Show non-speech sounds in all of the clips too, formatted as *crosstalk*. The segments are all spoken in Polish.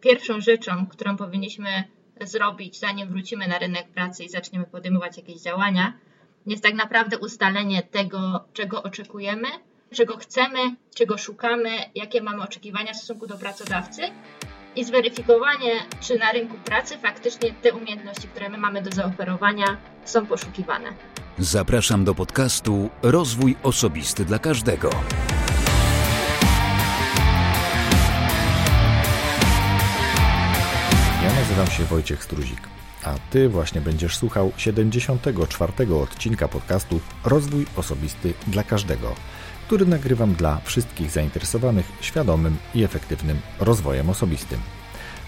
pierwszą rzeczą, którą powinniśmy zrobić, zanim wrócimy na rynek pracy i zaczniemy podejmować jakieś działania, jest tak naprawdę ustalenie tego, czego oczekujemy, czego chcemy, czego szukamy, jakie mamy oczekiwania w stosunku do pracodawcy i zweryfikowanie, czy na rynku pracy faktycznie te umiejętności, które my mamy do zaoferowania, są poszukiwane. Zapraszam do podcastu Rozwój Osobisty dla Każdego. Nazywam się Wojciech Struzik, a Ty właśnie będziesz słuchał 74. odcinka podcastu Rozwój Osobisty dla Każdego, który nagrywam dla wszystkich zainteresowanych świadomym i efektywnym rozwojem osobistym.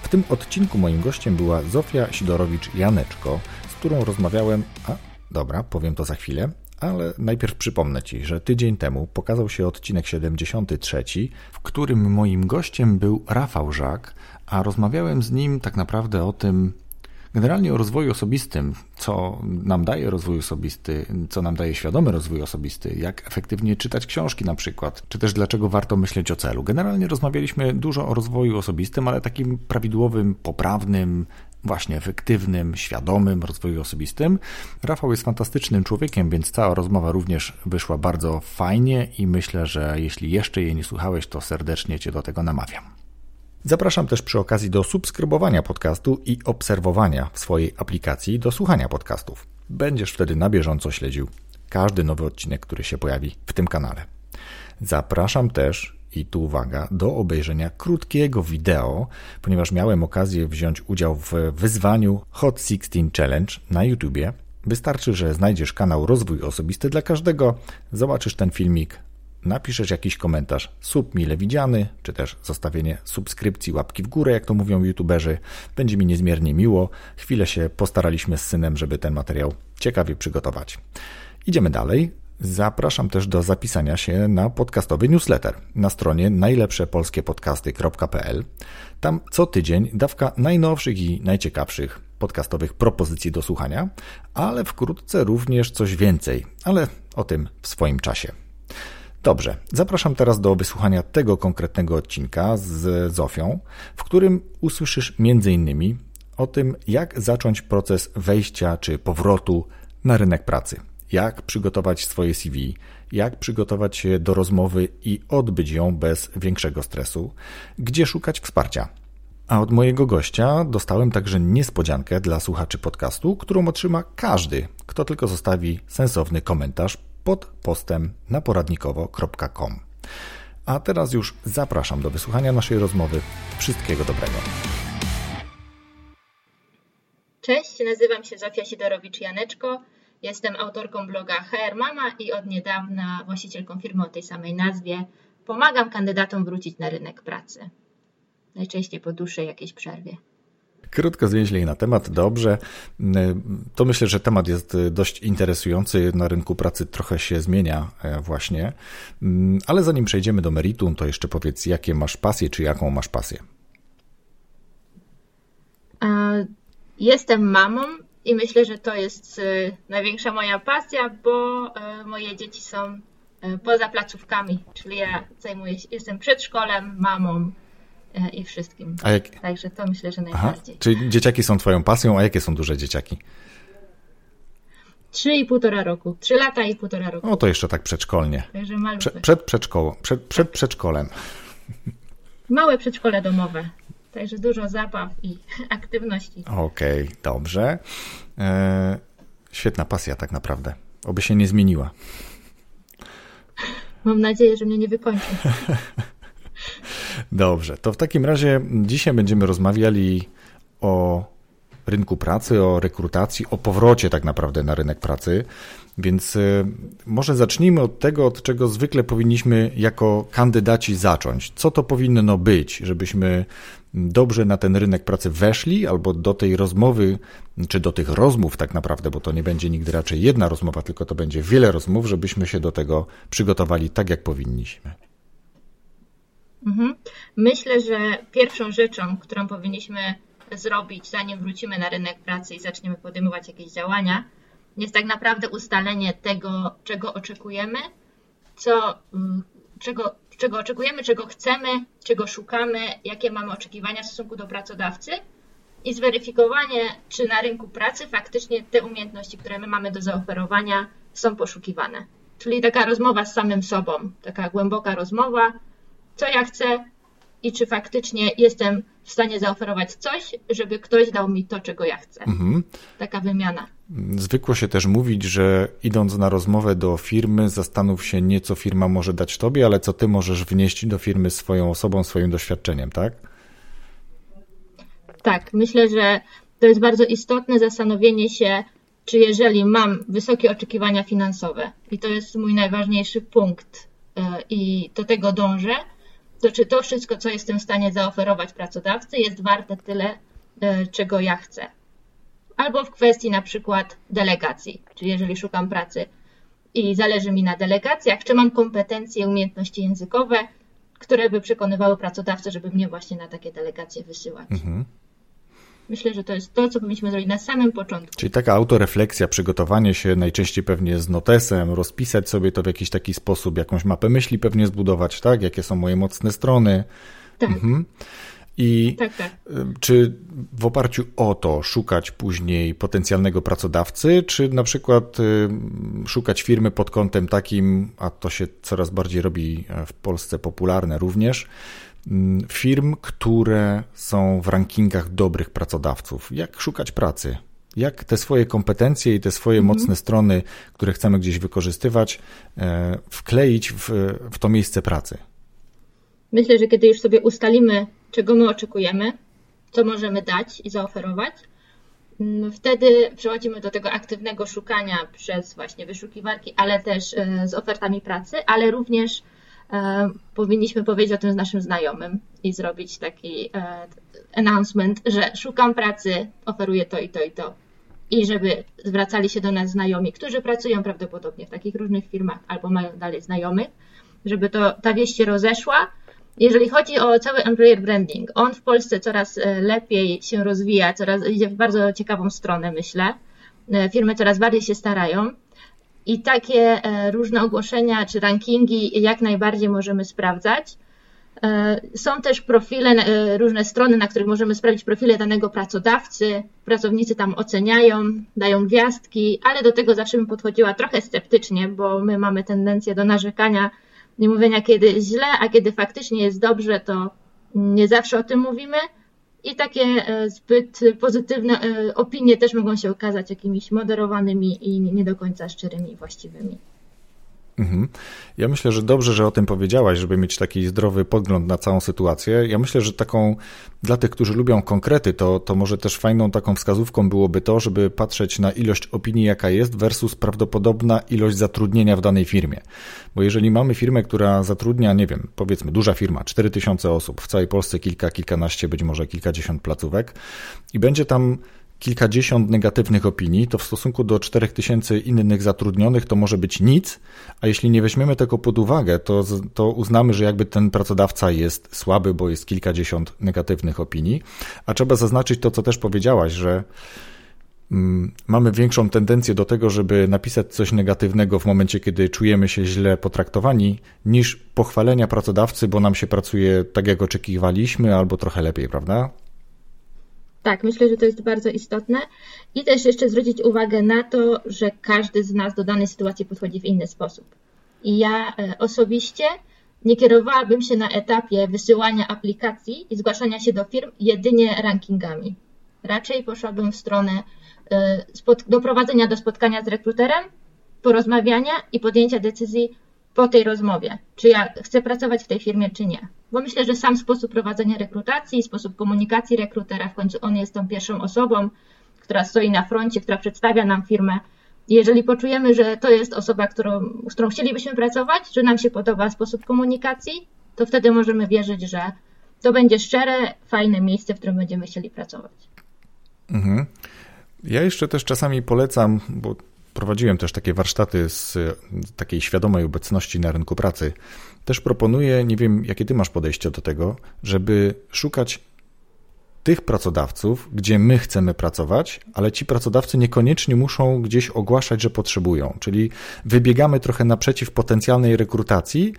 W tym odcinku moim gościem była Zofia Sidorowicz-Janeczko, z którą rozmawiałem, a dobra, powiem to za chwilę, ale najpierw przypomnę Ci, że tydzień temu pokazał się odcinek 73, w którym moim gościem był Rafał Żak, a rozmawiałem z nim tak naprawdę o tym, generalnie o rozwoju osobistym, co nam daje rozwój osobisty, co nam daje świadomy rozwój osobisty, jak efektywnie czytać książki na przykład, czy też dlaczego warto myśleć o celu. Generalnie rozmawialiśmy dużo o rozwoju osobistym, ale takim prawidłowym, poprawnym, właśnie efektywnym, świadomym rozwoju osobistym. Rafał jest fantastycznym człowiekiem, więc cała rozmowa również wyszła bardzo fajnie i myślę, że jeśli jeszcze jej nie słuchałeś, to serdecznie Cię do tego namawiam. Zapraszam też przy okazji do subskrybowania podcastu i obserwowania w swojej aplikacji do słuchania podcastów. Będziesz wtedy na bieżąco śledził każdy nowy odcinek, który się pojawi w tym kanale. Zapraszam też, i tu uwaga, do obejrzenia krótkiego wideo, ponieważ miałem okazję wziąć udział w wyzwaniu Hot 16 Challenge na YouTubie. Wystarczy, że znajdziesz kanał Rozwój Osobisty dla każdego, zobaczysz ten filmik, napiszesz jakiś komentarz, sub mile widziany, czy też zostawienie subskrypcji, łapki w górę, jak to mówią youtuberzy. Będzie mi niezmiernie miło. Chwilę się postaraliśmy z synem, żeby ten materiał ciekawie przygotować. Idziemy dalej. Zapraszam też do zapisania się na podcastowy newsletter na stronie najlepszepolskiepodcasty.pl. Tam co tydzień dawka najnowszych i najciekawszych podcastowych propozycji do słuchania, ale wkrótce również coś więcej, ale o tym w swoim czasie. Dobrze, zapraszam teraz do wysłuchania tego konkretnego odcinka z Zofią, w którym usłyszysz m.in. o tym, jak zacząć proces wejścia czy powrotu na rynek pracy, jak przygotować swoje CV, jak przygotować się do rozmowy i odbyć ją bez większego stresu, gdzie szukać wsparcia. A od mojego gościa dostałem także niespodziankę dla słuchaczy podcastu, którą otrzyma każdy, kto tylko zostawi sensowny komentarz pod postem na poradnikowo.com. A teraz już zapraszam do wysłuchania naszej rozmowy. Wszystkiego dobrego. Cześć, nazywam się Zofia Sidorowicz-Janeczko. Jestem autorką bloga HR Mama i od niedawna właścicielką firmy o tej samej nazwie. Pomagam kandydatom wrócić na rynek pracy. Najczęściej po dłuższej jakiejś przerwie. Krótko, zwięźlej na temat, dobrze. To myślę, że temat jest dość interesujący. Na rynku pracy trochę się zmienia e, właśnie. Ale zanim przejdziemy do meritum, to jeszcze powiedz, jakie masz pasje, czy jaką masz pasję? Jestem mamą i myślę, że to jest e, największa moja pasja, bo e, moje dzieci są poza placówkami, czyli ja zajmuję się, jestem przedszkolem, mamą, E, i wszystkim. Jak... Także to myślę, że najbardziej. Aha. Czyli dzieciaki są twoją pasją, a jakie są duże dzieciaki? Trzy i półtora roku. Trzy lata i półtora roku. No to jeszcze tak przedszkolnie. Także. Prze przed, przedszkołą, przed, przed przedszkolem. Małe przedszkole domowe. Także dużo zabaw i *laughs* aktywności. Okej, okay, dobrze. E, świetna pasja tak naprawdę. Oby się nie zmieniła. Mam nadzieję, że mnie nie wykończy. *laughs* Dobrze, to w takim razie dzisiaj będziemy rozmawiali o rynku pracy, o rekrutacji, o powrocie tak naprawdę na rynek pracy. Więc y, może zacznijmy od tego, od czego zwykle powinniśmy jako kandydaci zacząć. Co to powinno być, żebyśmy dobrze na ten rynek pracy weszli, albo do tej rozmowy, czy do tych rozmów tak naprawdę, bo to nie będzie nigdy raczej jedna rozmowa, tylko to będzie wiele rozmów, żebyśmy się do tego przygotowali tak, jak powinniśmy. Mhm. Myślę, że pierwszą rzeczą, którą powinniśmy zrobić, zanim wrócimy na rynek pracy i zaczniemy podejmować jakieś działania, jest tak naprawdę ustalenie tego, czego oczekujemy, co, mm, czego czego oczekujemy, czego chcemy, czego szukamy, jakie mamy oczekiwania w stosunku do pracodawcy i zweryfikowanie, czy na rynku pracy faktycznie te umiejętności, które my mamy do zaoferowania, są poszukiwane. Czyli taka rozmowa z samym sobą, taka głęboka rozmowa, co ja chcę i czy faktycznie jestem w stanie zaoferować coś, żeby ktoś dał mi to, czego ja chcę. Mhm. Taka wymiana. Zwykło się też mówić, że idąc na rozmowę do firmy, zastanów się nie, co firma może dać tobie, ale co ty możesz wnieść do firmy swoją osobą, swoim doświadczeniem, tak? Tak, myślę, że to jest bardzo istotne zastanowienie się, czy jeżeli mam wysokie oczekiwania finansowe i to jest mój najważniejszy punkt e, i do tego dążę, to czy to wszystko, co jestem w stanie zaoferować pracodawcy, jest warte tyle, e, czego ja chcę. Albo w kwestii na przykład delegacji, czyli jeżeli szukam pracy i zależy mi na delegacjach, czy mam kompetencje, umiejętności językowe, które by przekonywały pracodawcę, żeby mnie właśnie na takie delegacje wysyłać. Mhm. Myślę, że to jest to, co powinniśmy zrobić na samym początku. Czyli taka autorefleksja, przygotowanie się najczęściej pewnie z notesem, rozpisać sobie to w jakiś taki sposób, jakąś mapę myśli pewnie zbudować, tak? Jakie są moje mocne strony. Tak. Mhm. I tak, tak. czy w oparciu o to szukać później potencjalnego pracodawcy, czy na przykład szukać firmy pod kątem takim, a to się coraz bardziej robi w Polsce popularne również, firm, które są w rankingach dobrych pracodawców. Jak szukać pracy? Jak te swoje kompetencje i te swoje mhm. mocne strony, które chcemy gdzieś wykorzystywać, e, wkleić w, w to miejsce pracy? Myślę, że kiedy już sobie ustalimy, czego my oczekujemy, co możemy dać i zaoferować, mm, wtedy przechodzimy do tego aktywnego szukania przez właśnie wyszukiwarki, ale też e, z ofertami pracy, ale również powinniśmy powiedzieć o tym z naszym znajomym i zrobić taki e, announcement, że szukam pracy, oferuję to i to i to. I żeby zwracali się do nas znajomi, którzy pracują prawdopodobnie w takich różnych firmach albo mają dalej znajomych, żeby to, ta wieść się rozeszła. Jeżeli chodzi o cały employer branding, on w Polsce coraz e, lepiej się rozwija, coraz idzie w bardzo ciekawą stronę, myślę. Firmy coraz bardziej się starają. I takie e, różne ogłoszenia czy rankingi jak najbardziej możemy sprawdzać. E, są też profile, e, różne strony, na których możemy sprawdzić profile danego pracodawcy. Pracownicy tam oceniają, dają gwiazdki, ale do tego zawsze bym podchodziła trochę sceptycznie, bo my mamy tendencję do narzekania i mówienia, kiedy źle, a kiedy faktycznie jest dobrze, to nie zawsze o tym mówimy. I takie e, zbyt pozytywne e, opinie też mogą się okazać jakimiś moderowanymi i nie do końca szczerymi i właściwymi. Mhm. Ja myślę, że dobrze, że o tym powiedziałaś, żeby mieć taki zdrowy podgląd na całą sytuację. Ja myślę, że taką dla tych, którzy lubią konkrety, to, to może też fajną taką wskazówką byłoby to, żeby patrzeć na ilość opinii, jaka jest, versus prawdopodobna ilość zatrudnienia w danej firmie. Bo jeżeli mamy firmę, która zatrudnia, nie wiem, powiedzmy duża firma, 4000 osób, w całej Polsce kilka, kilkanaście, być może kilkadziesiąt placówek i będzie tam kilkadziesiąt negatywnych opinii, to w stosunku do 4000 innych zatrudnionych to może być nic, a jeśli nie weźmiemy tego pod uwagę, to, to uznamy, że jakby ten pracodawca jest słaby, bo jest kilkadziesiąt negatywnych opinii. A trzeba zaznaczyć to, co też powiedziałaś, że mm, mamy większą tendencję do tego, żeby napisać coś negatywnego w momencie, kiedy czujemy się źle potraktowani, niż pochwalenia pracodawcy, bo nam się pracuje tak, jak oczekiwaliśmy, albo trochę lepiej, prawda? Tak, myślę, że to jest bardzo istotne. I też jeszcze zwrócić uwagę na to, że każdy z nas do danej sytuacji podchodzi w inny sposób. I ja e, osobiście nie kierowałabym się na etapie wysyłania aplikacji i zgłaszania się do firm jedynie rankingami. Raczej poszłabym w stronę e, doprowadzenia do spotkania z rekruterem, porozmawiania i podjęcia decyzji po tej rozmowie, czy ja chcę pracować w tej firmie, czy nie. Bo myślę, że sam sposób prowadzenia rekrutacji, sposób komunikacji rekrutera, w końcu on jest tą pierwszą osobą, która stoi na froncie, która przedstawia nam firmę. Jeżeli poczujemy, że to jest osoba, którą, z którą chcielibyśmy pracować, że nam się podoba sposób komunikacji, to wtedy możemy wierzyć, że to będzie szczere, fajne miejsce, w którym będziemy chcieli pracować. Mhm. Ja jeszcze też czasami polecam, bo prowadziłem też takie warsztaty z takiej świadomej obecności na rynku pracy. Też proponuję, nie wiem jakie ty masz podejście do tego, żeby szukać tych pracodawców, gdzie my chcemy pracować, ale ci pracodawcy niekoniecznie muszą gdzieś ogłaszać, że potrzebują. Czyli wybiegamy trochę naprzeciw potencjalnej rekrutacji,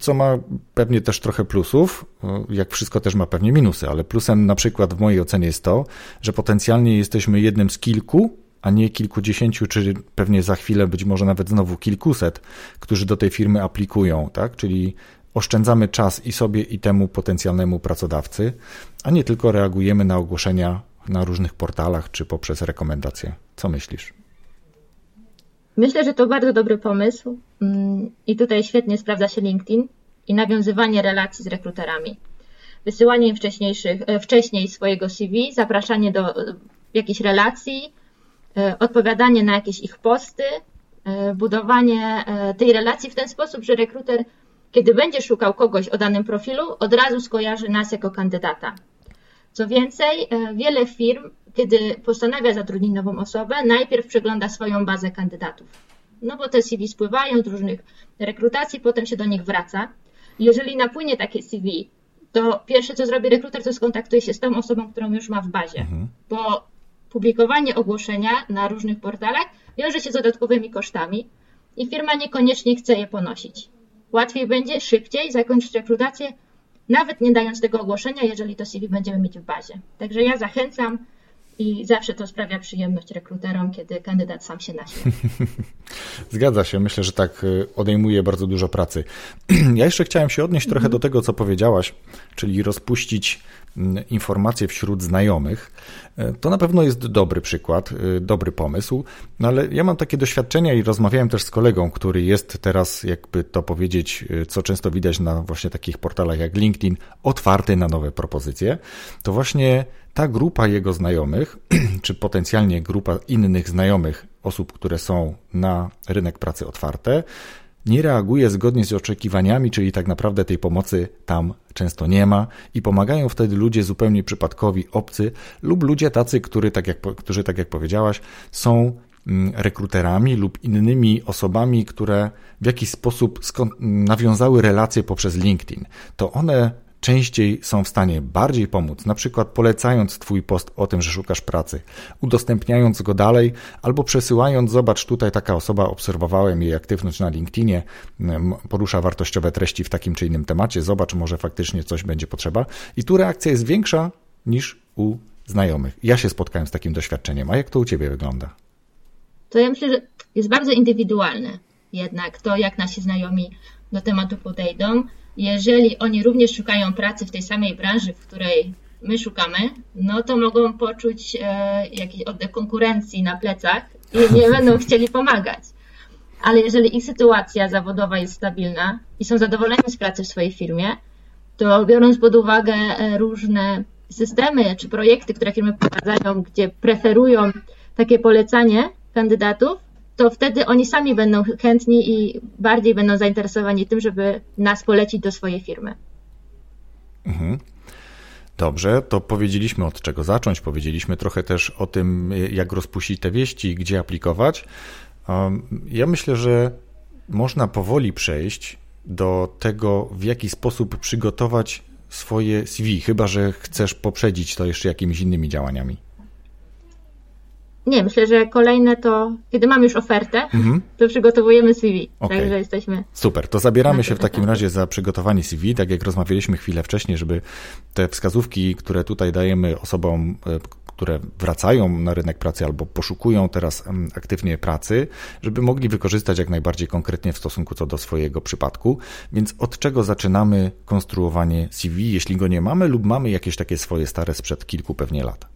co ma pewnie też trochę plusów, jak wszystko też ma pewnie minusy, ale plusem na przykład w mojej ocenie jest to, że potencjalnie jesteśmy jednym z kilku, a nie kilkudziesięciu, czy pewnie za chwilę być może nawet znowu kilkuset, którzy do tej firmy aplikują, tak? Czyli oszczędzamy czas i sobie, i temu potencjalnemu pracodawcy, a nie tylko reagujemy na ogłoszenia na różnych portalach czy poprzez rekomendacje. Co myślisz? Myślę, że to bardzo dobry pomysł mm, i tutaj świetnie sprawdza się LinkedIn i nawiązywanie relacji z rekruterami. Wysyłanie im wcześniejszych, e, wcześniej swojego CV, zapraszanie do e, jakichś relacji, odpowiadanie na jakieś ich posty, budowanie tej relacji w ten sposób, że rekruter kiedy będzie szukał kogoś o danym profilu, od razu skojarzy nas jako kandydata. Co więcej, e, wiele firm, kiedy postanawia zatrudnić nową osobę, najpierw przegląda swoją bazę kandydatów. No bo te CV spływają z różnych rekrutacji, potem się do nich wraca. Jeżeli napłynie takie CV, to pierwsze co zrobi rekruter, to skontaktuje się z tą osobą, którą już ma w bazie. Mhm. Bo publikowanie ogłoszenia na różnych portalach wiąże się z dodatkowymi kosztami i firma niekoniecznie chce je ponosić. Łatwiej będzie szybciej zakończyć rekrutację, nawet nie dając tego ogłoszenia, jeżeli to CV będziemy mieć w bazie. Także ja zachęcam i zawsze to sprawia przyjemność rekruterom, kiedy kandydat sam się naśle. *laughs* Zgadza się. Myślę, że tak y, odejmuje bardzo dużo pracy. *clears throat* Ja jeszcze chciałem się odnieść trochę do tego, co powiedziałaś, czyli rozpuścić informacje wśród znajomych. E, to na pewno jest dobry przykład, y, dobry pomysł, no ale ja mam takie doświadczenia i rozmawiałem też z kolegą, który jest teraz, jakby to powiedzieć, y, co często widać na właśnie takich portalach jak LinkedIn, otwarty na nowe propozycje. To właśnie ta grupa jego znajomych, *clears throat* czy potencjalnie grupa innych znajomych osób, które są na rynek pracy otwarte, nie reaguje zgodnie z oczekiwaniami, czyli tak naprawdę tej pomocy tam często nie ma i pomagają wtedy ludzie zupełnie przypadkowi, obcy lub ludzie tacy, którzy, tak jak, którzy, tak jak powiedziałaś, są mm, rekruterami lub innymi osobami, które w jakiś sposób nawiązały relacje poprzez LinkedIn. To one częściej są w stanie bardziej pomóc, na przykład polecając Twój post o tym, że szukasz pracy, udostępniając go dalej albo przesyłając, zobacz tutaj taka osoba, obserwowałem jej aktywność na LinkedInie, porusza wartościowe treści w takim czy innym temacie, zobacz, może faktycznie coś będzie potrzeba i tu reakcja jest większa niż u znajomych. Ja się spotkałem z takim doświadczeniem, a jak to u Ciebie wygląda? To ja myślę, że jest bardzo indywidualne jednak to, jak nasi znajomi do tematu podejdą jeżeli oni również szukają pracy w tej samej branży, w której my szukamy, no to mogą poczuć e, jakiś oddech konkurencji na plecach i *laughs* nie będą chcieli pomagać. Ale jeżeli ich sytuacja zawodowa jest stabilna i są zadowoleni z pracy w swojej firmie, to biorąc pod uwagę e, różne systemy czy projekty, które firmy prowadzają, gdzie preferują takie polecanie kandydatów, to wtedy oni sami będą chętni i bardziej będą zainteresowani tym, żeby nas polecić do swojej firmy. Mhm. Dobrze, to powiedzieliśmy od czego zacząć, powiedzieliśmy trochę też o tym, jak rozpuścić te wieści, gdzie aplikować. Ja myślę, że można powoli przejść do tego, w jaki sposób przygotować swoje CV, chyba że chcesz poprzedzić to jeszcze jakimiś innymi działaniami. Nie, myślę, że kolejne to, kiedy mam już ofertę, mhm. to przygotowujemy CV. Okay. Także jesteśmy. Super, to zabieramy się w takim razie za przygotowanie CV, tak jak rozmawialiśmy chwilę wcześniej, żeby te wskazówki, które tutaj dajemy osobom, e, które wracają na rynek pracy albo poszukują teraz aktywnie pracy, żeby mogli wykorzystać jak najbardziej konkretnie w stosunku co do swojego przypadku. Więc od czego zaczynamy konstruowanie CV, jeśli go nie mamy, lub mamy jakieś takie swoje stare sprzed kilku pewnie lat?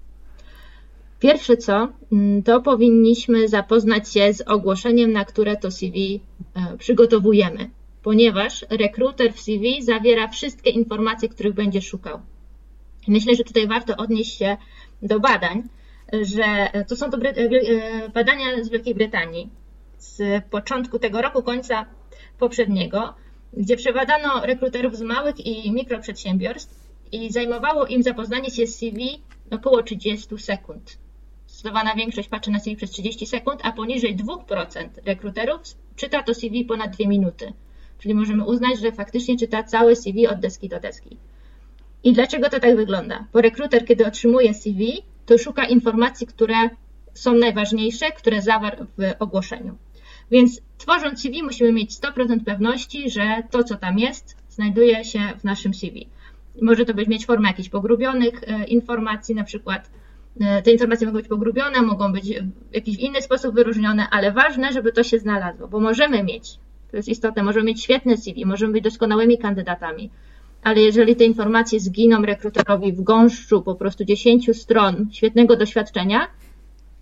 Pierwsze co, mm, to powinniśmy zapoznać się z ogłoszeniem, na które to CV e, przygotowujemy, ponieważ rekruter w CV zawiera wszystkie informacje, których będzie szukał. Myślę, że tutaj warto odnieść się do badań, że to są to e, badania z Wielkiej Brytanii z początku tego roku, końca poprzedniego, gdzie przebadano rekruterów z małych i mikroprzedsiębiorstw i zajmowało im zapoznanie się z CV około 30 sekund zdecydowana większość patrzy na CV przez 30 sekund, a poniżej 2% rekruterów czyta to CV ponad 2 minuty. Czyli możemy uznać, że faktycznie czyta całe CV od deski do deski. I dlaczego to tak wygląda? Bo rekruter, kiedy otrzymuje CV, to szuka informacji, które są najważniejsze, które zawarł w ogłoszeniu. Więc tworząc CV musimy mieć 100% pewności, że to, co tam jest, znajduje się w naszym CV. Może to być mieć formę jakichś pogrubionych e, informacji, na przykład te informacje mogą być pogrubione, mogą być w jakiś inny sposób wyróżnione, ale ważne, żeby to się znalazło, bo możemy mieć, to jest istotne, możemy mieć świetne CV, możemy być doskonałymi kandydatami, ale jeżeli te informacje zginą rekruterowi w gąszczu po prostu 10 stron świetnego doświadczenia,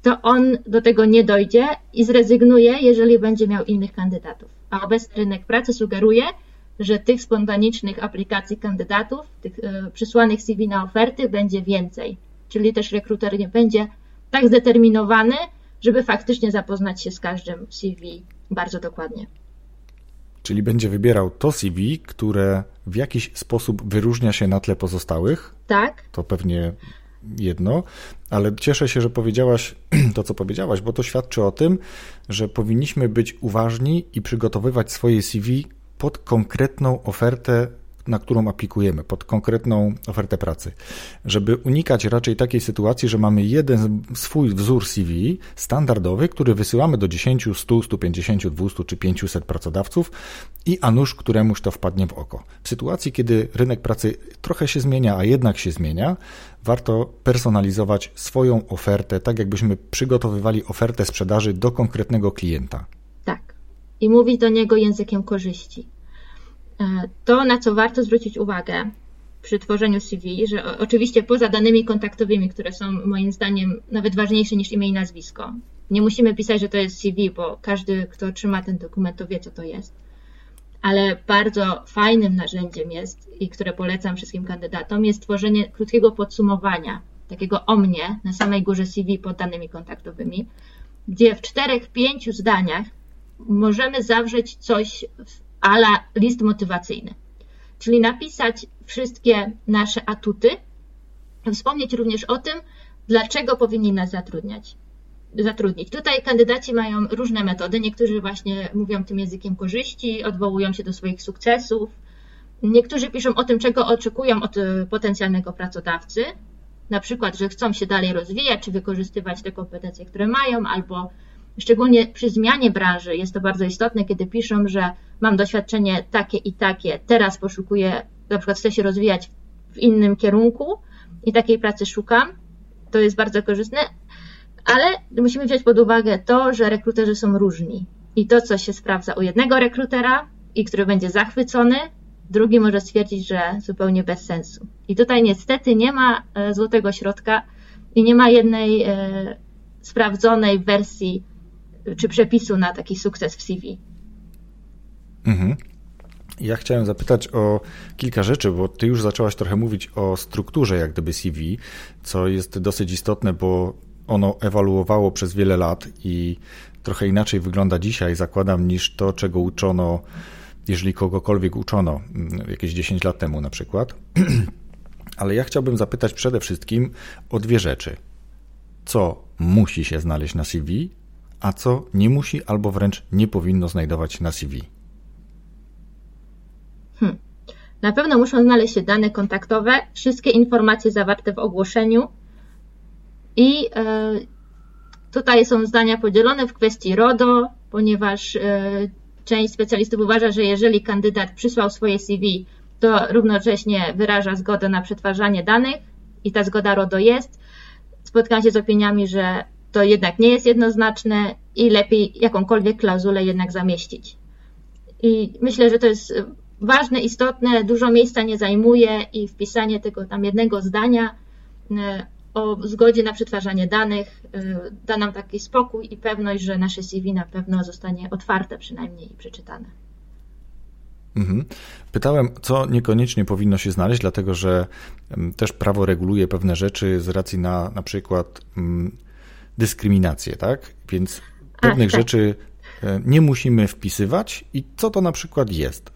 to on do tego nie dojdzie i zrezygnuje, jeżeli będzie miał innych kandydatów. A obecny rynek pracy sugeruje, że tych spontanicznych aplikacji kandydatów, tych y, przysłanych CV na oferty będzie więcej. Czyli też rekruter nie będzie tak zdeterminowany, żeby faktycznie zapoznać się z każdym CV bardzo dokładnie. Czyli będzie wybierał to CV, które w jakiś sposób wyróżnia się na tle pozostałych? Tak. To pewnie jedno, ale cieszę się, że powiedziałaś *clears throat* to, co powiedziałaś, bo to świadczy o tym, że powinniśmy być uważni i przygotowywać swoje CV pod konkretną ofertę na którą aplikujemy, pod konkretną ofertę pracy. Żeby unikać raczej takiej sytuacji, że mamy jeden swój wzór CV standardowy, który wysyłamy do 10, 100, 150, 200 czy 500 pracodawców i a nuż któremuś to wpadnie w oko. W sytuacji, kiedy rynek pracy trochę się zmienia, a jednak się zmienia, warto personalizować swoją ofertę, tak jakbyśmy przygotowywali ofertę sprzedaży do konkretnego klienta. Tak. I mówić do niego językiem korzyści. E, to, na co warto zwrócić uwagę przy tworzeniu CV, że oczywiście poza danymi kontaktowymi, które są moim zdaniem nawet ważniejsze niż imię i nazwisko, nie musimy pisać, że to jest CV, bo każdy, kto otrzyma ten dokument, to wie, co to jest. Ale bardzo fajnym narzędziem jest i które polecam wszystkim kandydatom, jest tworzenie krótkiego podsumowania, takiego o mnie na samej górze CV pod danymi kontaktowymi, gdzie w czterech, pięciu zdaniach możemy zawrzeć coś ala list motywacyjny. Czyli napisać wszystkie nasze atuty, wspomnieć również o tym, dlaczego powinni nas zatrudniać. Zatrudnić. Tutaj kandydaci mają różne metody. Niektórzy właśnie mówią tym językiem korzyści, odwołują się do swoich sukcesów. Niektórzy piszą o tym, czego oczekują od e, potencjalnego pracodawcy, na przykład, że chcą się dalej rozwijać, czy wykorzystywać te kompetencje, które mają, albo Szczególnie przy zmianie branży jest to bardzo istotne, kiedy piszą, że mam doświadczenie takie i takie, teraz poszukuję, na przykład chcę się rozwijać w innym kierunku i takiej pracy szukam. To jest bardzo korzystne, ale musimy wziąć pod uwagę to, że rekruterzy są różni. I to, co się sprawdza u jednego rekrutera i który będzie zachwycony, drugi może stwierdzić, że zupełnie bez sensu. I tutaj niestety nie ma e, złotego środka i nie ma jednej e, sprawdzonej wersji czy przepisu na taki sukces w CV. Mhm. Ja chciałem zapytać o kilka rzeczy, bo ty już zaczęłaś trochę mówić o strukturze jak gdyby CV, co jest dosyć istotne, bo ono ewaluowało przez wiele lat i trochę inaczej wygląda dzisiaj, zakładam, niż to, czego uczono, jeżeli kogokolwiek uczono mm, jakieś 10 lat temu na przykład. *clears throat* Ale ja chciałbym zapytać przede wszystkim o dwie rzeczy. Co musi się znaleźć na CV a co nie musi albo wręcz nie powinno znajdować na CV? Hmm. Na pewno muszą znaleźć się dane kontaktowe, wszystkie informacje zawarte w ogłoszeniu i e, tutaj są zdania podzielone w kwestii RODO, ponieważ e, część specjalistów uważa, że jeżeli kandydat przysłał swoje CV, to równocześnie wyraża zgodę na przetwarzanie danych i ta zgoda RODO jest. Spotkałam się z opiniami, że to jednak nie jest jednoznaczne i lepiej jakąkolwiek klauzulę jednak zamieścić. I myślę, że to jest ważne, istotne, dużo miejsca nie zajmuje i wpisanie tego tam jednego zdania e, o zgodzie na przetwarzanie danych e, da nam taki spokój i pewność, że nasze CV na pewno zostanie otwarte przynajmniej i przeczytane. Mhm. Pytałem, co niekoniecznie powinno się znaleźć, dlatego że też prawo reguluje pewne rzeczy z racji na na przykład dyskryminację, tak? Więc pewnych tak. rzeczy e, nie musimy wpisywać i co to na przykład jest?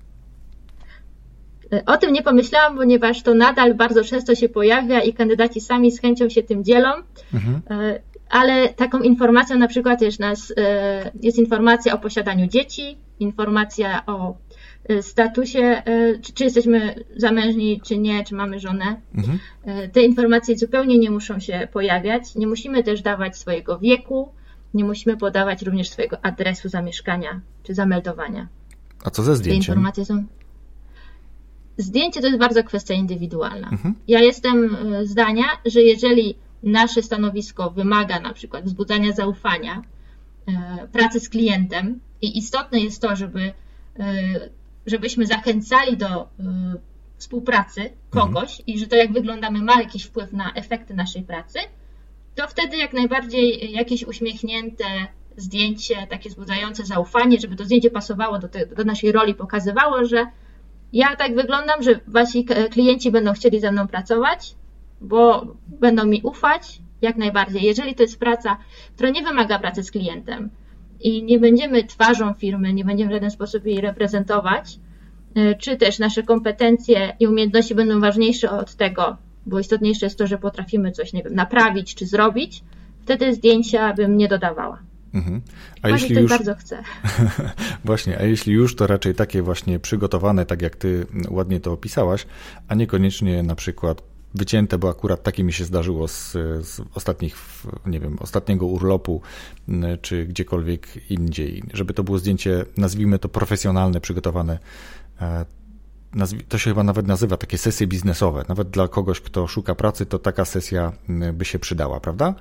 E, o tym nie pomyślałam, ponieważ to nadal bardzo często się pojawia i kandydaci sami z chęcią się tym dzielą. Mhm. E, ale taką informacją na przykład jest, nas, jest informacja o posiadaniu dzieci, informacja o statusie, czy, czy jesteśmy zamężni, czy nie, czy mamy żonę. Mhm. Te informacje zupełnie nie muszą się pojawiać. Nie musimy też dawać swojego wieku, nie musimy podawać również swojego adresu zamieszkania czy zameldowania. A co ze zdjęciem? Te informacje są. Zdjęcie to jest bardzo kwestia indywidualna. Mhm. Ja jestem zdania, że jeżeli nasze stanowisko wymaga na przykład wzbudzania zaufania, pracy z klientem i istotne jest to, żeby, żebyśmy zachęcali do e, współpracy kogoś mhm. i że to jak wyglądamy ma jakiś wpływ na efekty naszej pracy, to wtedy jak najbardziej jakieś uśmiechnięte zdjęcie, takie wzbudzające zaufanie, żeby to zdjęcie pasowało do, te, do naszej roli, pokazywało, że ja tak wyglądam, że wasi klienci będą chcieli ze mną pracować, bo będą mi ufać jak najbardziej. Jeżeli to jest praca, która nie wymaga pracy z klientem i nie będziemy twarzą firmy, nie będziemy w żaden sposób jej reprezentować, y, czy też nasze kompetencje i umiejętności będą ważniejsze od tego, bo istotniejsze jest to, że potrafimy coś, nie wiem, naprawić czy zrobić, wtedy zdjęcia bym nie dodawała. Mhm. A jeśli już bardzo chcę. *laughs* właśnie, a jeśli już, to raczej takie właśnie przygotowane, tak jak ty ładnie to opisałaś, a niekoniecznie na przykład wycięte, bo akurat takie mi się zdarzyło z, z ostatnich, nie wiem, ostatniego urlopu, czy gdziekolwiek indziej, żeby to było zdjęcie, nazwijmy to profesjonalne, przygotowane. E, to się chyba nawet nazywa takie sesje biznesowe. Nawet dla kogoś, kto szuka pracy, to taka sesja by się przydała, prawda?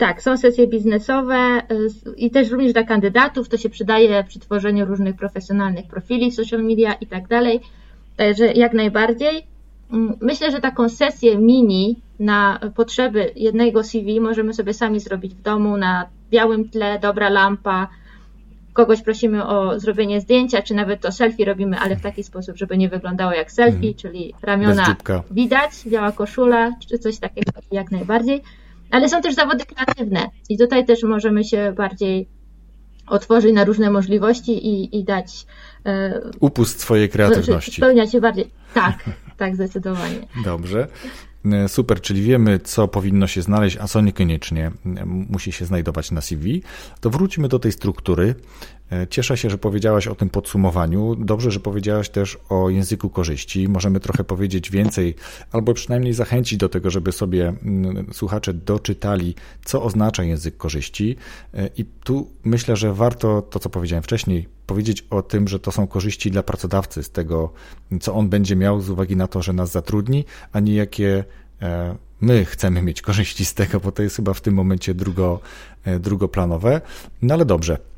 Tak, są sesje biznesowe y, i też również dla kandydatów. To się przydaje przy tworzeniu różnych profesjonalnych profili social media i tak dalej. Także jak najbardziej. Mm, myślę, że taką sesję mini na potrzeby jednego CV możemy sobie sami zrobić w domu na białym tle, dobra lampa. Kogoś prosimy o zrobienie zdjęcia, czy nawet to selfie robimy, ale w taki sposób, żeby nie wyglądało jak selfie, mhm. czyli ramiona widać, biała koszula, czy coś takiego jak najbardziej. Ale są też zawody kreatywne i tutaj też możemy się bardziej otworzyć na różne możliwości i, i dać. E, Upust swojej kreatywności. Spełniać się bardziej. Tak, tak, zdecydowanie. Dobrze. E, super, czyli wiemy, co powinno się znaleźć, a co niekoniecznie e, musi się znajdować na CV. To wróćmy do tej struktury. E, cieszę się, że powiedziałaś o tym podsumowaniu. Dobrze, że powiedziałaś też o języku korzyści. Możemy trochę powiedzieć więcej, albo przynajmniej zachęcić do tego, żeby sobie mm, słuchacze doczytali, co oznacza język korzyści. I tu myślę, że warto to, co powiedziałem wcześniej, powiedzieć o tym, że to są korzyści dla pracodawcy z tego, co on będzie miał z uwagi na to, że nas zatrudni, a nie jakie e, my chcemy mieć korzyści z tego, bo to jest chyba w tym momencie drugo, e, drugoplanowe. No ale dobrze.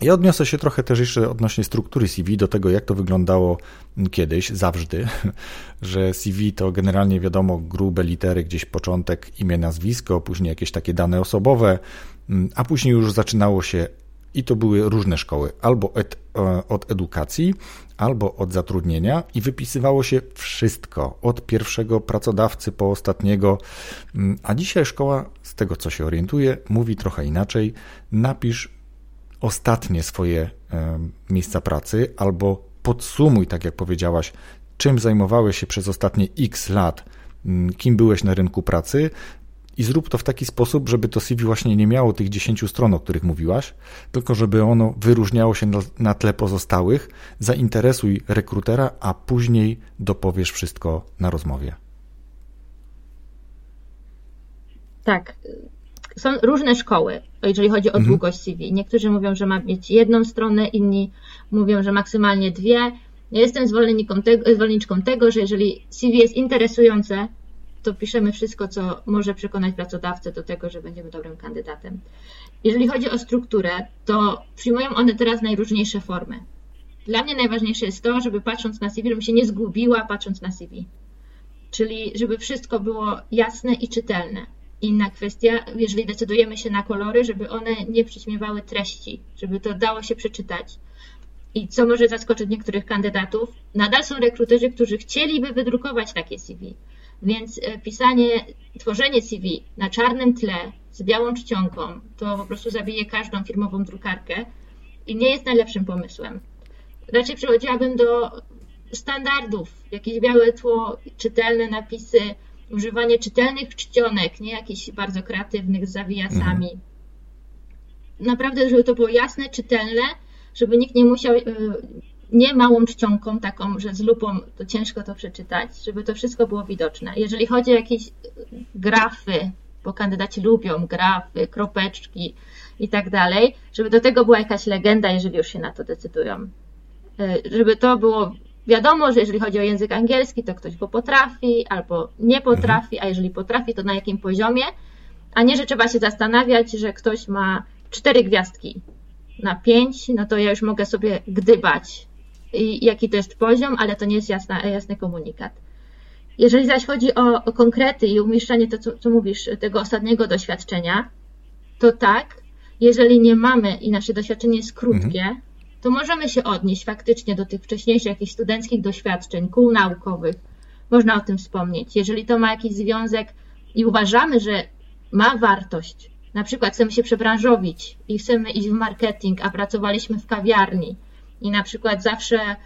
Ja odniosę się trochę też jeszcze odnośnie struktury CV, do tego jak to wyglądało kiedyś, zawsze, *laughs* że CV to generalnie wiadomo grube litery, gdzieś początek, imię, nazwisko, później jakieś takie dane osobowe, a później już zaczynało się i to były różne szkoły, albo e, od edukacji, albo od zatrudnienia, i wypisywało się wszystko, od pierwszego pracodawcy po ostatniego. Mm, a dzisiaj szkoła, z tego co się orientuje, mówi trochę inaczej: napisz ostatnie swoje e, miejsca pracy, albo podsumuj, tak jak powiedziałaś, czym zajmowałeś się przez ostatnie x lat, mm, kim byłeś na rynku pracy, i zrób to w taki sposób, żeby to CV właśnie nie miało tych 10 stron, o których mówiłaś, tylko żeby ono wyróżniało się na, tle pozostałych. Zainteresuj rekrutera, a później dopowiesz wszystko na rozmowie. Tak. Są różne szkoły, jeżeli chodzi o mhm. długość CV. Niektórzy mówią, że ma mieć jedną stronę, inni mówią, że maksymalnie dwie. Ja jestem zwolenniczką tego, zwolenniczką tego, że jeżeli CV jest interesujące, to piszemy wszystko, co może przekonać pracodawcę do tego, że będziemy dobrym kandydatem. Jeżeli chodzi o strukturę, to przyjmują one teraz najróżniejsze formy. Dla mnie najważniejsze jest to, żeby patrząc na CV, żebym się nie zgubiła patrząc na CV. Czyli żeby wszystko było jasne i czytelne. Inna kwestia, jeżeli decydujemy się na kolory, żeby one nie przyćmiewały treści, żeby to dało się przeczytać. I co może zaskoczyć niektórych kandydatów, nadal są rekruterzy, którzy chcieliby wydrukować takie CV więc e, pisanie, tworzenie CV na czarnym tle z białą czcionką to po prostu zabije każdą firmową drukarkę i nie jest najlepszym pomysłem. Raczej przechodziłabym do standardów, jakieś białe tło, czytelne napisy, używanie czytelnych czcionek, nie jakichś bardzo kreatywnych z zawijasami. Mhm. Naprawdę, żeby to było jasne, czytelne, żeby nikt nie musiał y, nie małą czcionką taką, że z lupą to ciężko to przeczytać, żeby to wszystko było widoczne. Jeżeli chodzi o jakieś grafy, bo kandydaci lubią grafy, kropeczki i tak dalej, żeby do tego była jakaś legenda, jeżeli już się na to decydują. Żeby to było wiadomo, że jeżeli chodzi o język angielski, to ktoś go potrafi albo nie potrafi, a jeżeli potrafi, to na jakim poziomie, a nie, że trzeba się zastanawiać, że ktoś ma cztery gwiazdki na pięć, no to ja już mogę sobie gdybać, jaki to jest poziom, ale to nie jest jasna, jasny komunikat. Jeżeli zaś chodzi o, o konkrety i umieszczanie to, co, co mówisz, tego ostatniego doświadczenia, to tak, jeżeli nie mamy i nasze doświadczenie jest krótkie, mhm. To możemy się odnieść faktycznie do tych wcześniejszych jakichś studenckich doświadczeń, kół naukowych. Można o tym wspomnieć. Jeżeli to ma jakiś związek i uważamy, że ma wartość, na przykład chcemy się przebranżowić i chcemy iść w marketing, a pracowaliśmy w kawiarni i na przykład zawsze e,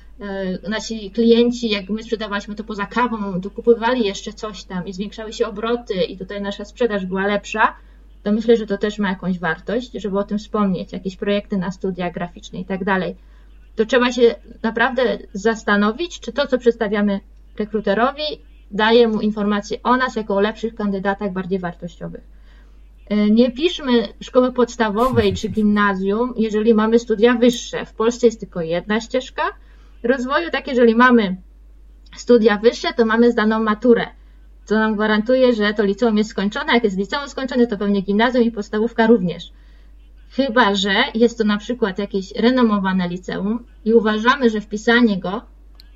nasi klienci, jak my sprzedawaliśmy to poza kawą, dokupywali jeszcze coś tam i zwiększały się obroty i tutaj nasza sprzedaż była lepsza, to myślę, że to też ma jakąś wartość, żeby o tym wspomnieć, jakieś projekty na studia graficzne i tak dalej. To trzeba się naprawdę zastanowić, czy to, co przedstawiamy rekruterowi, daje mu informacje o nas jako o lepszych kandydatach, bardziej wartościowych. E, nie piszmy szkoły podstawowej czy gimnazjum, jeżeli mamy studia wyższe. W Polsce jest tylko jedna ścieżka rozwoju, tak jeżeli mamy studia wyższe, to mamy zdaną maturę, co nam gwarantuje, że to liceum jest skończone. Jak jest liceum skończone, to pewnie gimnazjum i podstawówka również. Chyba, że jest to na przykład jakieś renomowane liceum i uważamy, że wpisanie go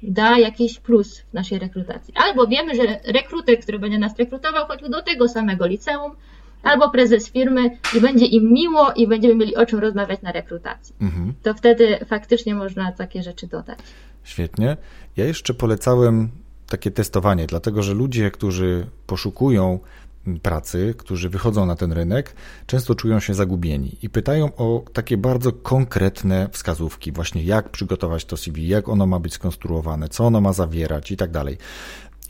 da jakiś plus w naszej rekrutacji. Albo wiemy, że rekruter, który będzie nas rekrutował, choćby do tego samego liceum, albo prezes firmy i będzie im miło i będziemy mieli o czym rozmawiać na rekrutacji. Mhm. To wtedy faktycznie można takie rzeczy dodać. Świetnie. Ja jeszcze polecałem takie testowanie, dlatego że ludzie, którzy poszukują pracy, którzy wychodzą na ten rynek, często czują się zagubieni i pytają o takie bardzo konkretne wskazówki, właśnie jak przygotować to CV, jak ono ma być skonstruowane, co ono ma zawierać i tak dalej.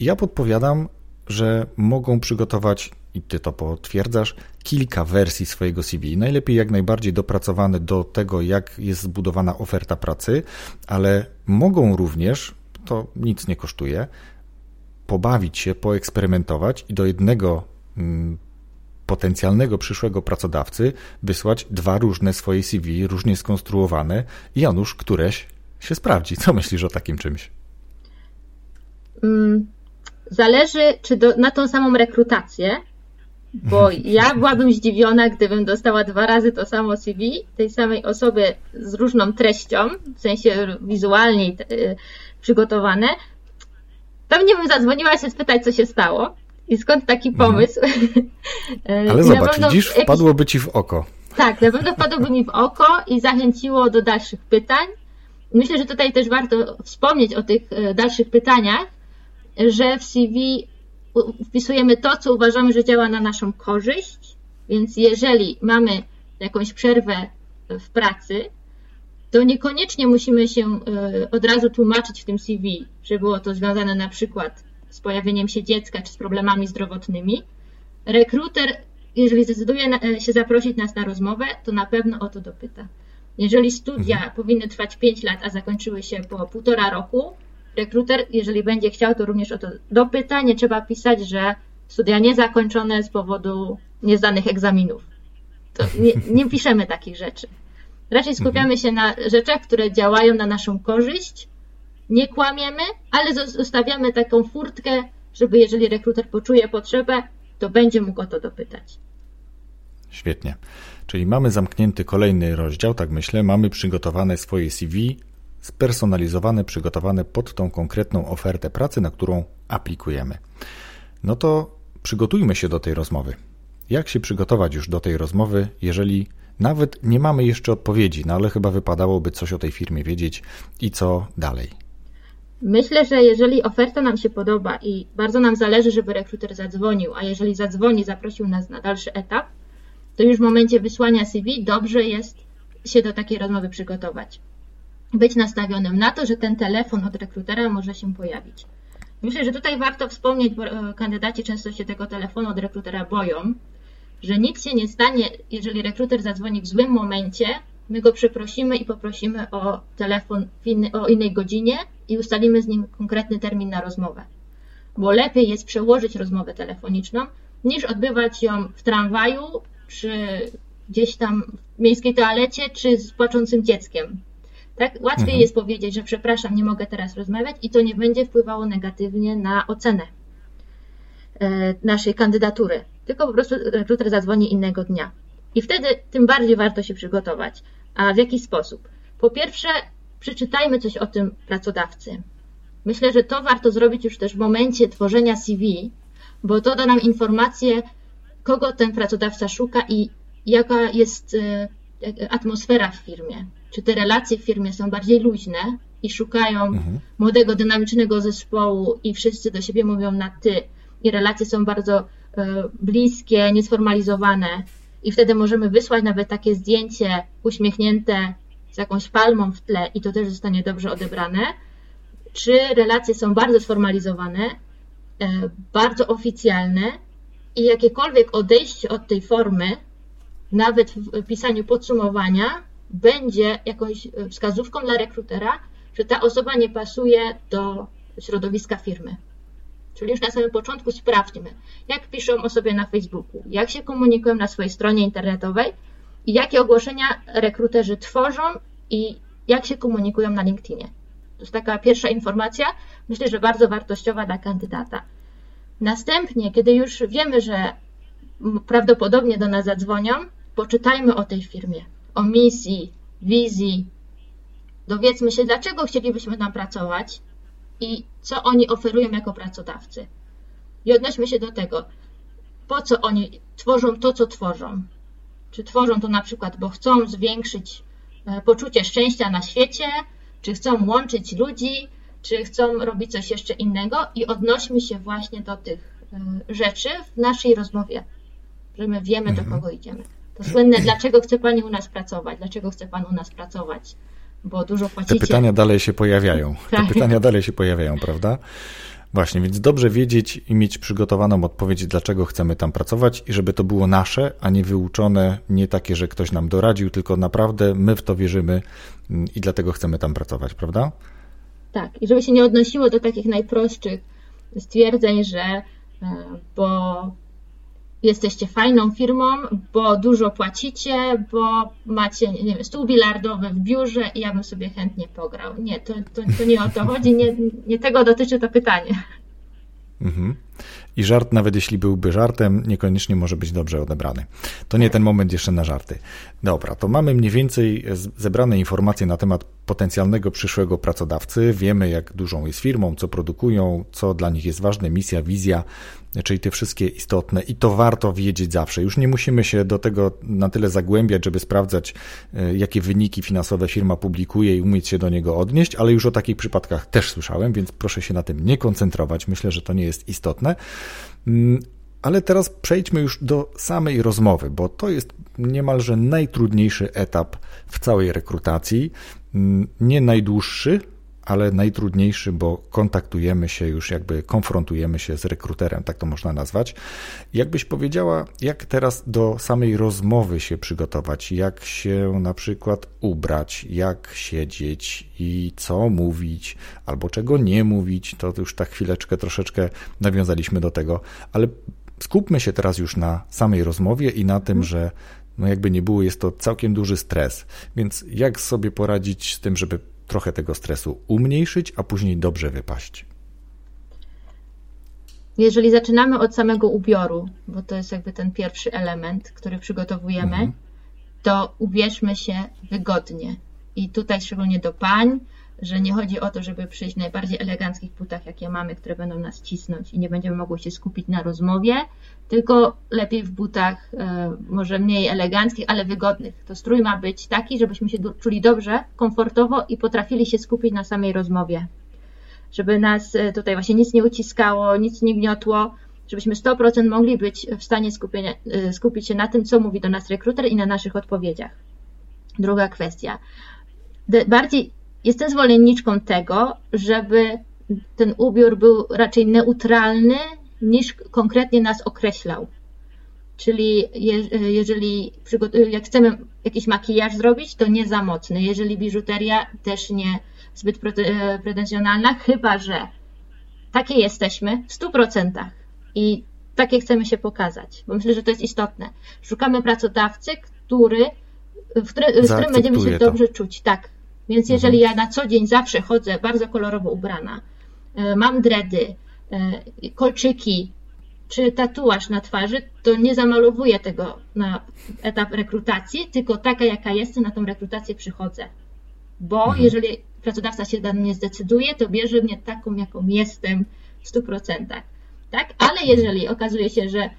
Ja podpowiadam, że mogą przygotować i ty to potwierdzasz, kilka wersji swojego CV. Najlepiej jak najbardziej dopracowane do tego, jak jest zbudowana oferta pracy, ale mogą również, to nic nie kosztuje, pobawić się, poeksperymentować i do jednego mm, potencjalnego przyszłego pracodawcy wysłać dwa różne swoje CV, różnie skonstruowane i Janusz, któreś się sprawdzi. Co myślisz o takim czymś? Mm, zależy, czy do, na tą samą rekrutację, bo *laughs* ja byłabym zdziwiona, gdybym dostała dwa razy to samo CV tej samej osoby z różną treścią, w sensie wizualnie przygotowane. Pewnie bym zadzwoniła się spytać, co się stało i skąd taki mhm. pomysł. *laughs* Ale I zobacz, widzisz, wpadłoby ci w oko. Tak, na pewno wpadłoby mi w oko i zachęciło do dalszych pytań. Myślę, że tutaj też warto wspomnieć o tych y, dalszych pytaniach, że w CV wpisujemy to, co uważamy, że działa na naszą korzyść, więc jeżeli mamy jakąś przerwę w pracy, to niekoniecznie musimy się e, od razu tłumaczyć w tym CV, że było to związane na przykład z pojawieniem się dziecka czy z problemami zdrowotnymi. Rekruter, jeżeli zdecyduje e, się zaprosić nas na rozmowę, to na pewno o to dopyta. Jeżeli studia mhm. powinny trwać 5 lat, a zakończyły się po półtora roku, rekruter, jeżeli będzie chciał, to również o to dopyta. Nie trzeba pisać, że studia niezakończone z powodu niezdanych egzaminów. To nie, nie piszemy takich rzeczy. Raczej skupiamy się na rzeczach, które działają na naszą korzyść. Nie kłamiemy, ale zostawiamy taką furtkę, żeby jeżeli rekruter poczuje potrzebę, to będzie mógł o to dopytać. Świetnie. Czyli mamy zamknięty kolejny rozdział, tak myślę, mamy przygotowane swoje CV, spersonalizowane, przygotowane pod tą konkretną ofertę pracy, na którą aplikujemy. No to przygotujmy się do tej rozmowy. Jak się przygotować już do tej rozmowy, jeżeli nawet nie mamy jeszcze odpowiedzi, no ale chyba wypadałoby coś o tej firmie wiedzieć i co dalej? Myślę, że jeżeli oferta nam się podoba i bardzo nam zależy, żeby rekruter zadzwonił, a jeżeli zadzwoni, zaprosił nas na dalszy etap, to już w momencie wysłania CV dobrze jest się do takiej rozmowy przygotować być nastawionym na to, że ten telefon od rekrutera może się pojawić. Myślę, że tutaj warto wspomnieć, bo e, kandydaci często się tego telefonu od rekrutera boją, że nic się nie stanie, jeżeli rekruter zadzwoni w złym momencie my go przeprosimy i poprosimy o telefon inny, o innej godzinie i ustalimy z nim konkretny termin na rozmowę. Bo lepiej jest przełożyć rozmowę telefoniczną, niż odbywać ją w tramwaju, czy gdzieś tam w miejskiej toalecie, czy z płaczącym dzieckiem. Tak? Łatwiej mhm. jest powiedzieć, że przepraszam, nie mogę teraz rozmawiać i to nie będzie wpływało negatywnie na ocenę e, naszej kandydatury. Tylko po prostu rekruter zadzwoni innego dnia. I wtedy tym bardziej warto się przygotować. A w jaki sposób? Po pierwsze, przeczytajmy coś o tym pracodawcy. Myślę, że to warto zrobić już też w momencie tworzenia CV, bo to da nam informację, kogo ten pracodawca szuka i jaka jest e, atmosfera w firmie. Czy te relacje w firmie są bardziej luźne i szukają mhm. młodego, dynamicznego zespołu i wszyscy do siebie mówią na ty i relacje są bardzo e, bliskie, niesformalizowane i wtedy możemy wysłać nawet takie zdjęcie uśmiechnięte z jakąś palmą w tle i to też zostanie dobrze odebrane. Czy relacje są bardzo sformalizowane, e, bardzo oficjalne i jakiekolwiek odejście od tej formy, nawet w pisaniu podsumowania, będzie jakąś wskazówką dla rekrutera, że ta osoba nie pasuje do środowiska firmy. Czyli już na samym początku sprawdźmy, jak piszą o sobie na Facebooku, jak się komunikują na swojej stronie internetowej i jakie ogłoszenia rekruterzy tworzą i jak się komunikują na LinkedInie. To jest taka pierwsza informacja, myślę, że bardzo wartościowa dla kandydata. Następnie, kiedy już wiemy, że prawdopodobnie do nas zadzwonią, poczytajmy o tej firmie, o misji, wizji. Dowiedzmy się, dlaczego chcielibyśmy tam pracować, i co oni oferują jako pracodawcy. I odnośmy się do tego, po co oni tworzą to, co tworzą. Czy tworzą to na przykład, bo chcą zwiększyć e, poczucie szczęścia na świecie, czy chcą łączyć ludzi, czy chcą robić coś jeszcze innego i odnośmy się właśnie do tych e, rzeczy w naszej rozmowie, że my wiemy, do mhm. kogo idziemy. To słynne, dlaczego chce Pani u nas pracować, dlaczego chce Pan u nas pracować, bo dużo płacicie. Te pytania dalej się pojawiają. Te tak. pytania dalej się pojawiają, prawda? Właśnie, więc dobrze wiedzieć i mieć przygotowaną odpowiedź, dlaczego chcemy tam pracować i żeby to było nasze, a nie wyuczone, nie takie, że ktoś nam doradził, tylko naprawdę my w to wierzymy mm, i dlatego chcemy tam pracować, prawda? Tak, i żeby się nie odnosiło do takich najprostszych stwierdzeń, że e, bo jesteście fajną firmą, bo dużo płacicie, bo macie nie wiem, stół bilardowy w biurze i ja bym sobie chętnie pograł. Nie, to, to, to nie o to chodzi, nie, nie tego dotyczy to pytanie. Mhm. I żart, nawet jeśli byłby żartem, niekoniecznie może być dobrze odebrany. To nie ten moment jeszcze na żarty. Dobra, to mamy mniej więcej zebrane informacje na temat potencjalnego przyszłego pracodawcy. Wiemy, jak dużą jest firmą, co produkują, co dla nich jest ważne, misja, wizja, czyli te wszystkie istotne i to warto wiedzieć zawsze. Już nie musimy się do tego na tyle zagłębiać, żeby sprawdzać, e, jakie wyniki finansowe firma publikuje i umieć się do niego odnieść, ale już o takich przypadkach też słyszałem, więc proszę się na tym nie koncentrować. Myślę, że to nie jest istotne. Mm, ale teraz przejdźmy już do samej rozmowy, bo to jest niemalże najtrudniejszy etap w całej rekrutacji. Mm, nie najdłuższy, ale najtrudniejszy, bo kontaktujemy się już, jakby konfrontujemy się z rekruterem, tak to można nazwać. Jakbyś powiedziała, jak teraz do samej rozmowy się przygotować, jak się na przykład ubrać, jak siedzieć? I co mówić, albo czego nie mówić, to już tak chwileczkę troszeczkę nawiązaliśmy do tego, ale skupmy się teraz już na samej rozmowie i na tym, że no jakby nie było, jest to całkiem duży stres. Więc jak sobie poradzić z tym, żeby trochę tego stresu umniejszyć, a później dobrze wypaść. Jeżeli zaczynamy od samego ubioru, bo to jest jakby ten pierwszy element, który przygotowujemy, mhm. to ubierzmy się wygodnie. I tutaj szczególnie do pań, że nie chodzi o to, żeby przyjść w najbardziej eleganckich butach, jakie mamy, które będą nas cisnąć i nie będziemy mogły się skupić na rozmowie, tylko lepiej w butach e, może mniej eleganckich, ale wygodnych. To strój ma być taki, żebyśmy się czuli dobrze, komfortowo i potrafili się skupić na samej rozmowie. Żeby nas e, tutaj właśnie nic nie uciskało, nic nie gniotło, żebyśmy 100% mogli być w stanie skupienia, e, skupić się na tym, co mówi do nas rekruter i na naszych odpowiedziach. Druga kwestia. Bardziej jestem zwolenniczką tego, żeby ten ubiór był raczej neutralny niż konkretnie nas określał. Czyli jeżeli jak chcemy jakiś makijaż zrobić, to nie za mocny. Jeżeli biżuteria, też nie zbyt pretensjonalna, chyba że takie jesteśmy w 100% i takie chcemy się pokazać, bo myślę, że to jest istotne. Szukamy pracodawcy, który, w, który, którym będziemy się to. dobrze czuć. Tak. Więc jeżeli mhm. ja na co dzień zawsze chodzę bardzo kolorowo ubrana, e, mam dredy, e, kolczyki, czy tatuaż na twarzy, to nie zamalowuję tego na etap rekrutacji, tylko taka, jaka jestem, na tą rekrutację przychodzę. Bo mhm. jeżeli pracodawca się na mnie zdecyduje, to bierze mnie taką, jaką jestem w 100%. Tak? Ale jeżeli okazuje się, że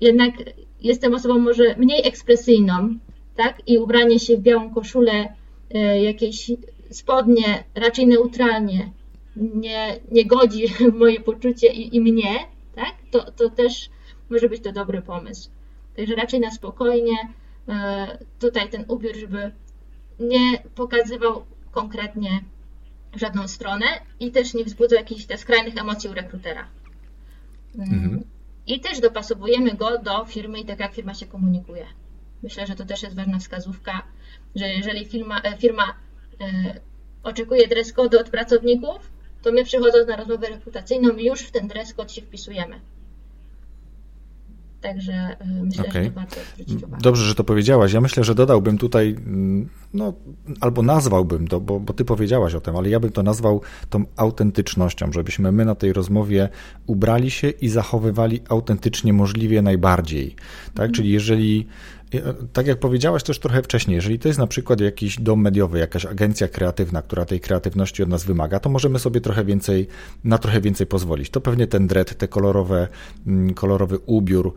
jednak jestem osobą może mniej ekspresyjną, tak? I ubranie się w białą koszulę, jakieś spodnie raczej neutralnie nie, nie godzi w *laughs* moje poczucie i, i mnie, tak? To, to też może być to dobry pomysł. Także raczej na spokojnie e, tutaj ten ubiór, żeby nie pokazywał konkretnie żadną stronę i też nie wzbudzał jakichś te skrajnych emocji u rekrutera. Mm. Mhm. I też dopasowujemy go do firmy i tak jak firma się komunikuje. Myślę, że to też jest ważna wskazówka, że jeżeli firma, e, firma e, oczekuje dress code od pracowników, to my przychodząc na rozmowę rekrutacyjną już w ten dress code się wpisujemy. Także y, myślę, okay. że warto zwrócić uwagę. Dobrze, że to powiedziałaś. Ja myślę, że dodałbym tutaj, no, albo nazwałbym to, bo, bo ty powiedziałaś o tym, ale ja bym to nazwał tą autentycznością, żebyśmy my na tej rozmowie ubrali się i zachowywali autentycznie możliwie najbardziej. Tak? Mhm. Czyli jeżeli tak jak powiedziałaś też trochę wcześniej, jeżeli to jest na przykład jakiś dom mediowy, jakaś agencja kreatywna, która tej kreatywności od nas wymaga, to możemy sobie trochę więcej, na trochę więcej pozwolić. To pewnie ten dread, te kolorowe, mm, kolorowy ubiór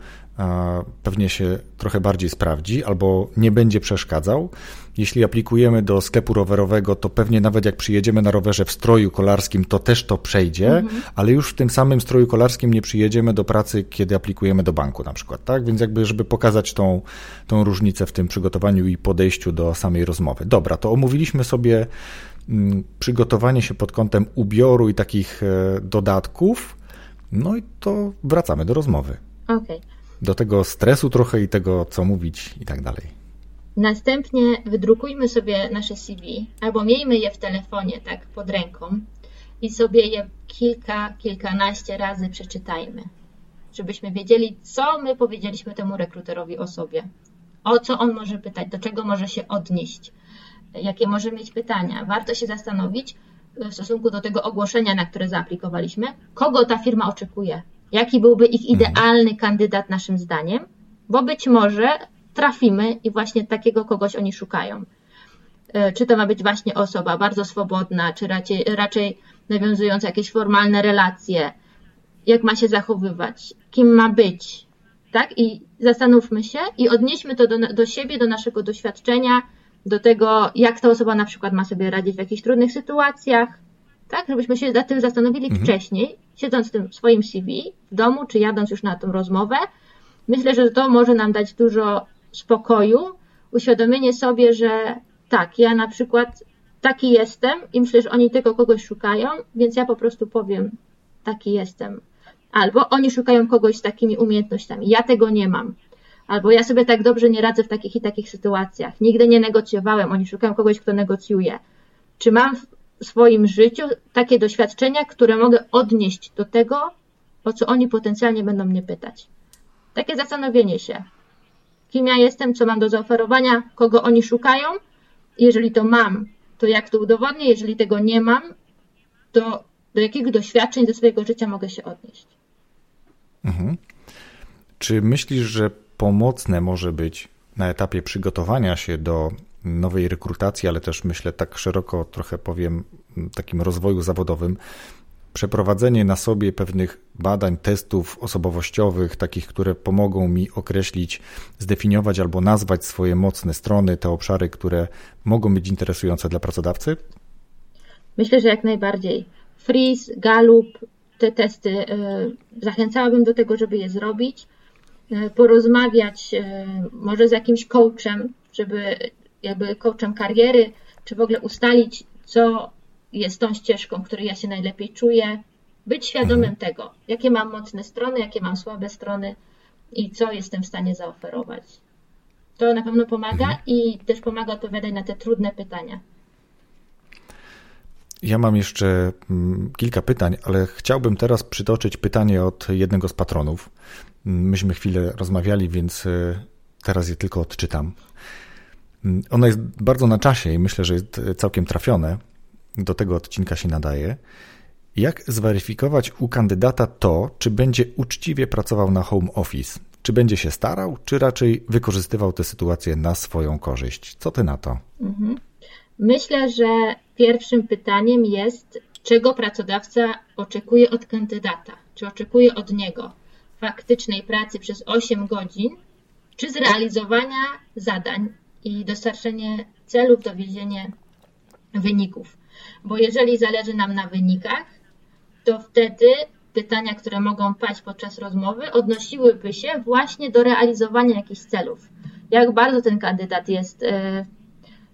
pewnie się trochę bardziej sprawdzi albo nie będzie przeszkadzał. Jeśli aplikujemy do sklepu rowerowego, to pewnie nawet jak przyjedziemy na rowerze w stroju kolarskim, to też to przejdzie, mhm. ale już w tym samym stroju kolarskim nie przyjedziemy do pracy, kiedy aplikujemy do banku na przykład, tak? Więc jakby, żeby pokazać tą, tą różnicę w tym przygotowaniu i podejściu do samej rozmowy. Dobra, to omówiliśmy sobie mm, przygotowanie się pod kątem ubioru i takich e, dodatków. No i to wracamy do rozmowy. Okej. Okay. Do tego stresu trochę i tego, co mówić i tak dalej. Następnie wydrukujmy sobie nasze CV albo miejmy je w telefonie, tak pod ręką i sobie je kilka, kilkanaście razy przeczytajmy, żebyśmy wiedzieli, co my powiedzieliśmy temu rekruterowi o sobie, o co on może pytać, do czego może się odnieść, jakie może mieć pytania. Warto się zastanowić w stosunku do tego ogłoszenia, na które zaaplikowaliśmy, kogo ta firma oczekuje, jaki byłby ich mhm. idealny kandydat naszym zdaniem, bo być może trafimy i właśnie takiego kogoś oni szukają. E, czy to ma być właśnie osoba bardzo swobodna, czy raczej, raczej nawiązująca jakieś formalne relacje, jak ma się zachowywać, kim ma być, tak? I zastanówmy się i odnieśmy to do, do siebie, do naszego doświadczenia, do tego, jak ta osoba na przykład ma sobie radzić w jakichś trudnych sytuacjach, tak? Żebyśmy się nad tym zastanowili mhm. wcześniej, siedząc w tym swoim CV w domu, czy jadąc już na tą rozmowę. Myślę, że to może nam dać dużo spokoju, uświadomienie sobie, że tak, ja na przykład taki jestem i myślę, że oni tylko kogoś szukają, więc ja po prostu powiem, taki jestem. Albo oni szukają kogoś z takimi umiejętnościami. Ja tego nie mam. Albo ja sobie tak dobrze nie radzę w takich i takich sytuacjach. Nigdy nie negocjowałem. Oni szukają kogoś, kto negocjuje. Czy mam w swoim życiu takie doświadczenia, które mogę odnieść do tego, o co oni potencjalnie będą mnie pytać? Takie zastanowienie się kim ja jestem, co mam do zaoferowania, kogo oni szukają. Jeżeli to mam, to jak to udowodnię? Jeżeli tego nie mam, to do jakich doświadczeń ze swojego życia mogę się odnieść? Mhm. Czy myślisz, że pomocne może być na etapie przygotowania się do nowej rekrutacji, ale też myślę tak szeroko trochę powiem, takim rozwoju zawodowym, przeprowadzenie na sobie pewnych badań, testów osobowościowych, takich, które pomogą mi określić, zdefiniować albo nazwać swoje mocne strony, te obszary, które mogą być interesujące dla pracodawcy? Myślę, że jak najbardziej. Freeze, Gallup, te testy e, zachęcałabym do tego, żeby je zrobić, e, porozmawiać e, może z jakimś coachem, żeby jakby coachem kariery, czy w ogóle ustalić, co jest tą ścieżką, której ja się najlepiej czuję. Być świadomym mhm. tego, jakie mam mocne strony, jakie mam słabe strony i co jestem w stanie zaoferować. To na pewno pomaga mhm. i też pomaga odpowiadać na te trudne pytania. Ja mam jeszcze mm, kilka pytań, ale chciałbym teraz przytoczyć pytanie od jednego z patronów. Myśmy chwilę rozmawiali, więc e, teraz je tylko odczytam. Mm, ono jest bardzo na czasie i myślę, że jest całkiem trafione. Do tego odcinka się nadaje. Jak zweryfikować u kandydata to, czy będzie uczciwie pracował na home office? Czy będzie się starał, czy raczej wykorzystywał tę sytuację na swoją korzyść? Co ty na to? Mhm. Myślę, że pierwszym pytaniem jest, czego pracodawca oczekuje od kandydata? Czy oczekuje od niego faktycznej pracy przez 8 godzin, czy zrealizowania zadań i dostarczenie celów, dowiezienie wyników? Bo jeżeli zależy nam na wynikach, to wtedy pytania, które mogą paść podczas rozmowy, odnosiłyby się właśnie do realizowania jakichś celów. Jak bardzo ten kandydat jest e,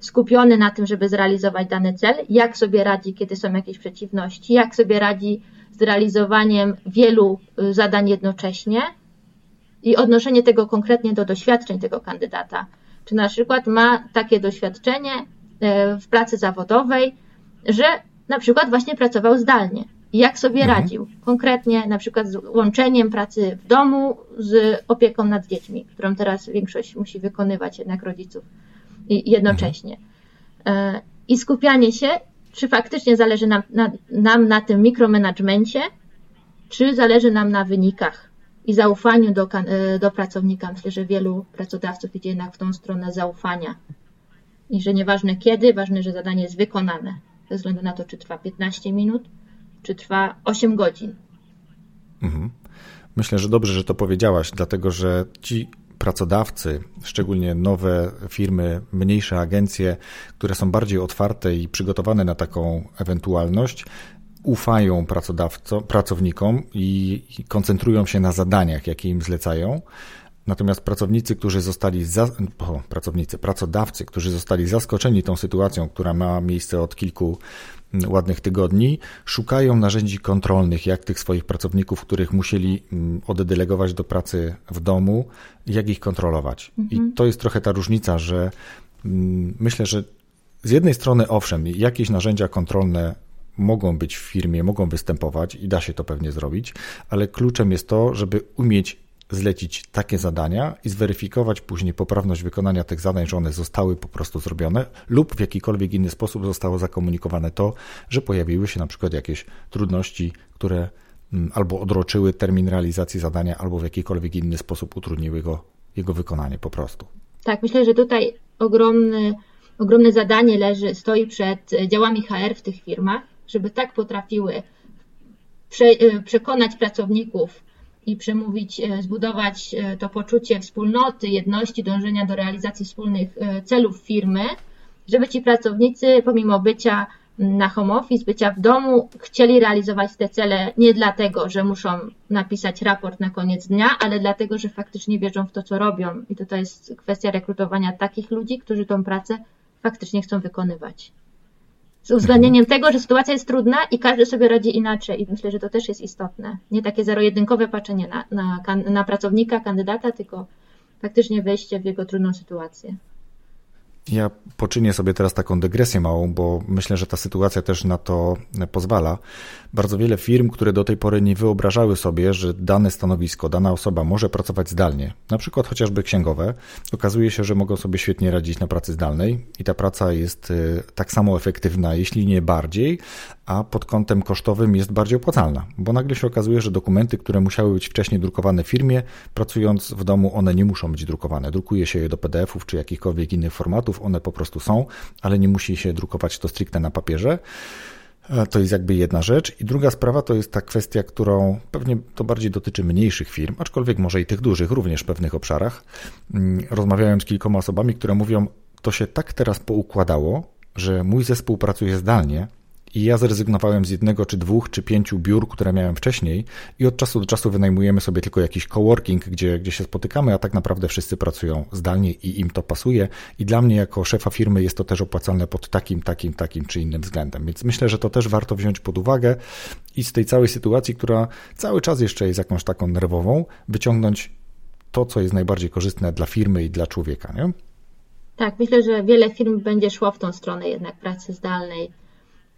skupiony na tym, żeby zrealizować dany cel, jak sobie radzi, kiedy są jakieś przeciwności, jak sobie radzi z realizowaniem wielu y, zadań jednocześnie i odnoszenie tego konkretnie do doświadczeń tego kandydata. Czy na przykład ma takie doświadczenie y, w pracy zawodowej, że na przykład właśnie pracował zdalnie. Jak sobie mhm. radził? Konkretnie na przykład z łączeniem pracy w domu z opieką nad dziećmi, którą teraz większość musi wykonywać jednak rodziców jednocześnie. Mhm. I skupianie się, czy faktycznie zależy nam na, nam na tym mikromanagemencie, czy zależy nam na wynikach i zaufaniu do, e, do pracownika. Myślę, że wielu pracodawców idzie jednak w tą stronę zaufania. I że nieważne kiedy, ważne, że zadanie jest wykonane. Ze względu na to, czy trwa 15 minut, czy trwa 8 godzin. Mhm. Myślę, że dobrze, że to powiedziałaś, dlatego że ci pracodawcy, szczególnie nowe firmy, mniejsze agencje, które są bardziej otwarte i przygotowane na taką ewentualność, ufają pracownikom i koncentrują się na zadaniach, jakie im zlecają. Natomiast pracownicy, którzy zostali za, o, pracownicy, pracodawcy, którzy zostali zaskoczeni tą sytuacją, która ma miejsce od kilku ładnych tygodni, szukają narzędzi kontrolnych, jak tych swoich pracowników, których musieli mm, oddelegować do pracy w domu, jak ich kontrolować. Mhm. I to jest trochę ta różnica, że mm, myślę, że z jednej strony, owszem, jakieś narzędzia kontrolne mogą być w firmie, mogą występować i da się to pewnie zrobić, ale kluczem jest to, żeby umieć zlecić takie zadania i zweryfikować później poprawność wykonania tych zadań, że one zostały po prostu zrobione lub w jakikolwiek inny sposób zostało zakomunikowane to, że pojawiły się na przykład jakieś trudności, które mm, albo odroczyły termin realizacji zadania, albo w jakikolwiek inny sposób utrudniły go, jego wykonanie po prostu. Tak, myślę, że tutaj ogromny, ogromne zadanie leży, stoi przed działami HR w tych firmach, żeby tak potrafiły prze, e, przekonać pracowników i przemówić, e, zbudować e, to poczucie wspólnoty, jedności, dążenia do realizacji wspólnych e, celów firmy, żeby ci pracownicy, pomimo bycia na home office, bycia w domu, chcieli realizować te cele nie dlatego, że muszą napisać raport na koniec dnia, ale dlatego, że faktycznie wierzą w to, co robią. I to jest kwestia rekrutowania takich ludzi, którzy tą pracę faktycznie chcą wykonywać z uwzględnieniem tego, że sytuacja jest trudna i każdy sobie radzi inaczej. I myślę, że to też jest istotne. Nie takie zero-jedynkowe patrzenie na, na, na pracownika, kandydata, tylko faktycznie wejście w jego trudną sytuację. Ja poczynię sobie teraz taką dygresję małą, bo myślę, że ta sytuacja też na to pozwala. Bardzo wiele firm, które do tej pory nie wyobrażały sobie, że dane stanowisko, dana osoba może pracować zdalnie, na przykład chociażby księgowe, okazuje się, że mogą sobie świetnie radzić na pracy zdalnej i ta praca jest y, tak samo efektywna, jeśli nie bardziej, a pod kątem kosztowym jest bardziej opłacalna, bo nagle się okazuje, że dokumenty, które musiały być wcześniej drukowane w firmie, pracując w domu, one nie muszą być drukowane. Drukuje się je do PDF-ów czy jakichkolwiek innych formatów, one po prostu są, ale nie musi się drukować to stricte na papierze. E, to jest jakby jedna rzecz. I druga sprawa to jest ta kwestia, którą pewnie to bardziej dotyczy mniejszych firm, aczkolwiek może i tych dużych, również w pewnych obszarach. Mm, rozmawiałem z kilkoma osobami, które mówią, to się tak teraz poukładało, że mój zespół pracuje zdalnie, i ja zrezygnowałem z jednego, czy dwóch, czy pięciu biur, które miałem wcześniej i od czasu do czasu wynajmujemy sobie tylko jakiś coworking, gdzie, gdzie się spotykamy, a tak naprawdę wszyscy pracują zdalnie i im to pasuje i dla mnie jako szefa firmy jest to też opłacalne pod takim, takim, takim czy innym względem. Więc myślę, że to też warto wziąć pod uwagę i z tej całej sytuacji, która cały czas jeszcze jest jakąś taką nerwową, wyciągnąć to, co jest najbardziej korzystne dla firmy i dla człowieka, nie? Tak, myślę, że wiele firm będzie szło w tą stronę jednak pracy zdalnej.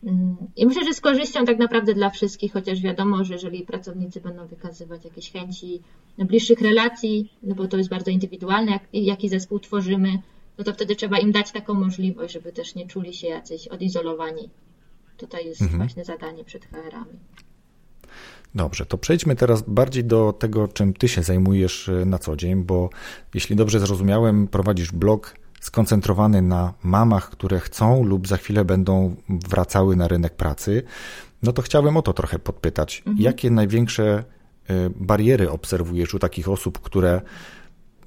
Mm, I myślę, że z korzyścią tak naprawdę dla wszystkich, chociaż wiadomo, że jeżeli pracownicy będą wykazywać jakieś chęci bliższych relacji, no bo to jest bardzo indywidualne, jak, jaki zespół tworzymy, no to wtedy trzeba im dać taką możliwość, żeby też nie czuli się jacyś odizolowani. Tutaj jest mhm. właśnie zadanie przed HR-ami. Dobrze, to przejdźmy teraz bardziej do tego, czym ty się zajmujesz e, na co dzień, bo jeśli dobrze zrozumiałem, prowadzisz blog skoncentrowany na mamach, które chcą lub za chwilę będą wracały na rynek pracy. No to chciałbym o to trochę podpytać. Mhm. Jakie największe e, bariery obserwujesz u takich osób, które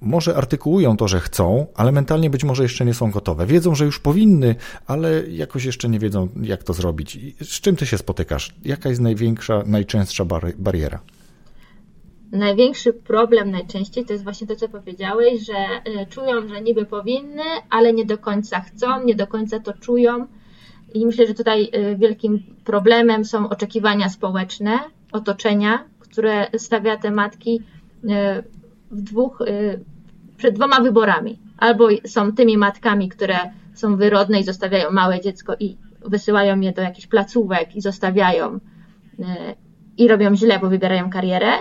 może artykułują to, że chcą, ale mentalnie być może jeszcze nie są gotowe. Wiedzą, że już powinny, ale jakoś jeszcze nie wiedzą, jak to zrobić. Z czym ty się spotykasz? Jaka jest największa, najczęstsza bariera? Największy problem najczęściej to jest właśnie to, co powiedziałeś, że e, czują, że niby powinny, ale nie do końca chcą, nie do końca to czują. I myślę, że tutaj e, wielkim problemem są oczekiwania społeczne, otoczenia, które stawia te matki e, w dwóch, przed dwoma wyborami. Albo są tymi matkami, które są wyrodne i zostawiają małe dziecko i wysyłają je do jakichś placówek i zostawiają i robią źle, bo wybierają karierę,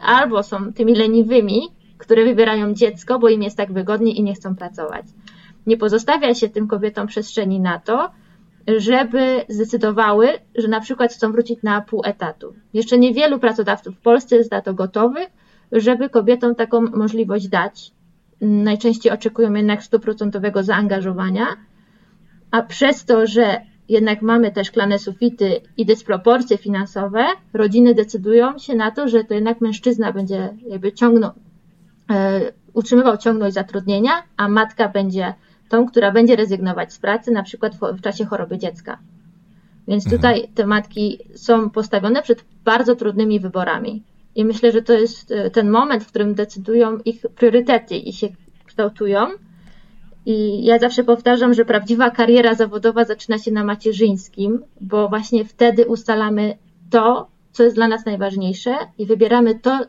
albo są tymi leniwymi, które wybierają dziecko, bo im jest tak wygodnie i nie chcą pracować. Nie pozostawia się tym kobietom przestrzeni na to, żeby zdecydowały, że na przykład chcą wrócić na pół etatu. Jeszcze niewielu pracodawców w Polsce jest na to gotowych, żeby kobietom taką możliwość dać. Najczęściej oczekują jednak stuprocentowego zaangażowania, a przez to, że jednak mamy też szklane sufity i dysproporcje finansowe, rodziny decydują się na to, że to jednak mężczyzna będzie jakby ciągnął, e, utrzymywał ciągłość zatrudnienia, a matka będzie tą, która będzie rezygnować z pracy, na przykład w, w czasie choroby dziecka. Więc mhm. tutaj te matki są postawione przed bardzo trudnymi wyborami. I myślę, że to jest e, ten moment, w którym decydują ich priorytety i się kształtują. I ja zawsze powtarzam, że prawdziwa kariera zawodowa zaczyna się na macierzyńskim, bo właśnie wtedy ustalamy to, co jest dla nas najważniejsze i wybieramy to,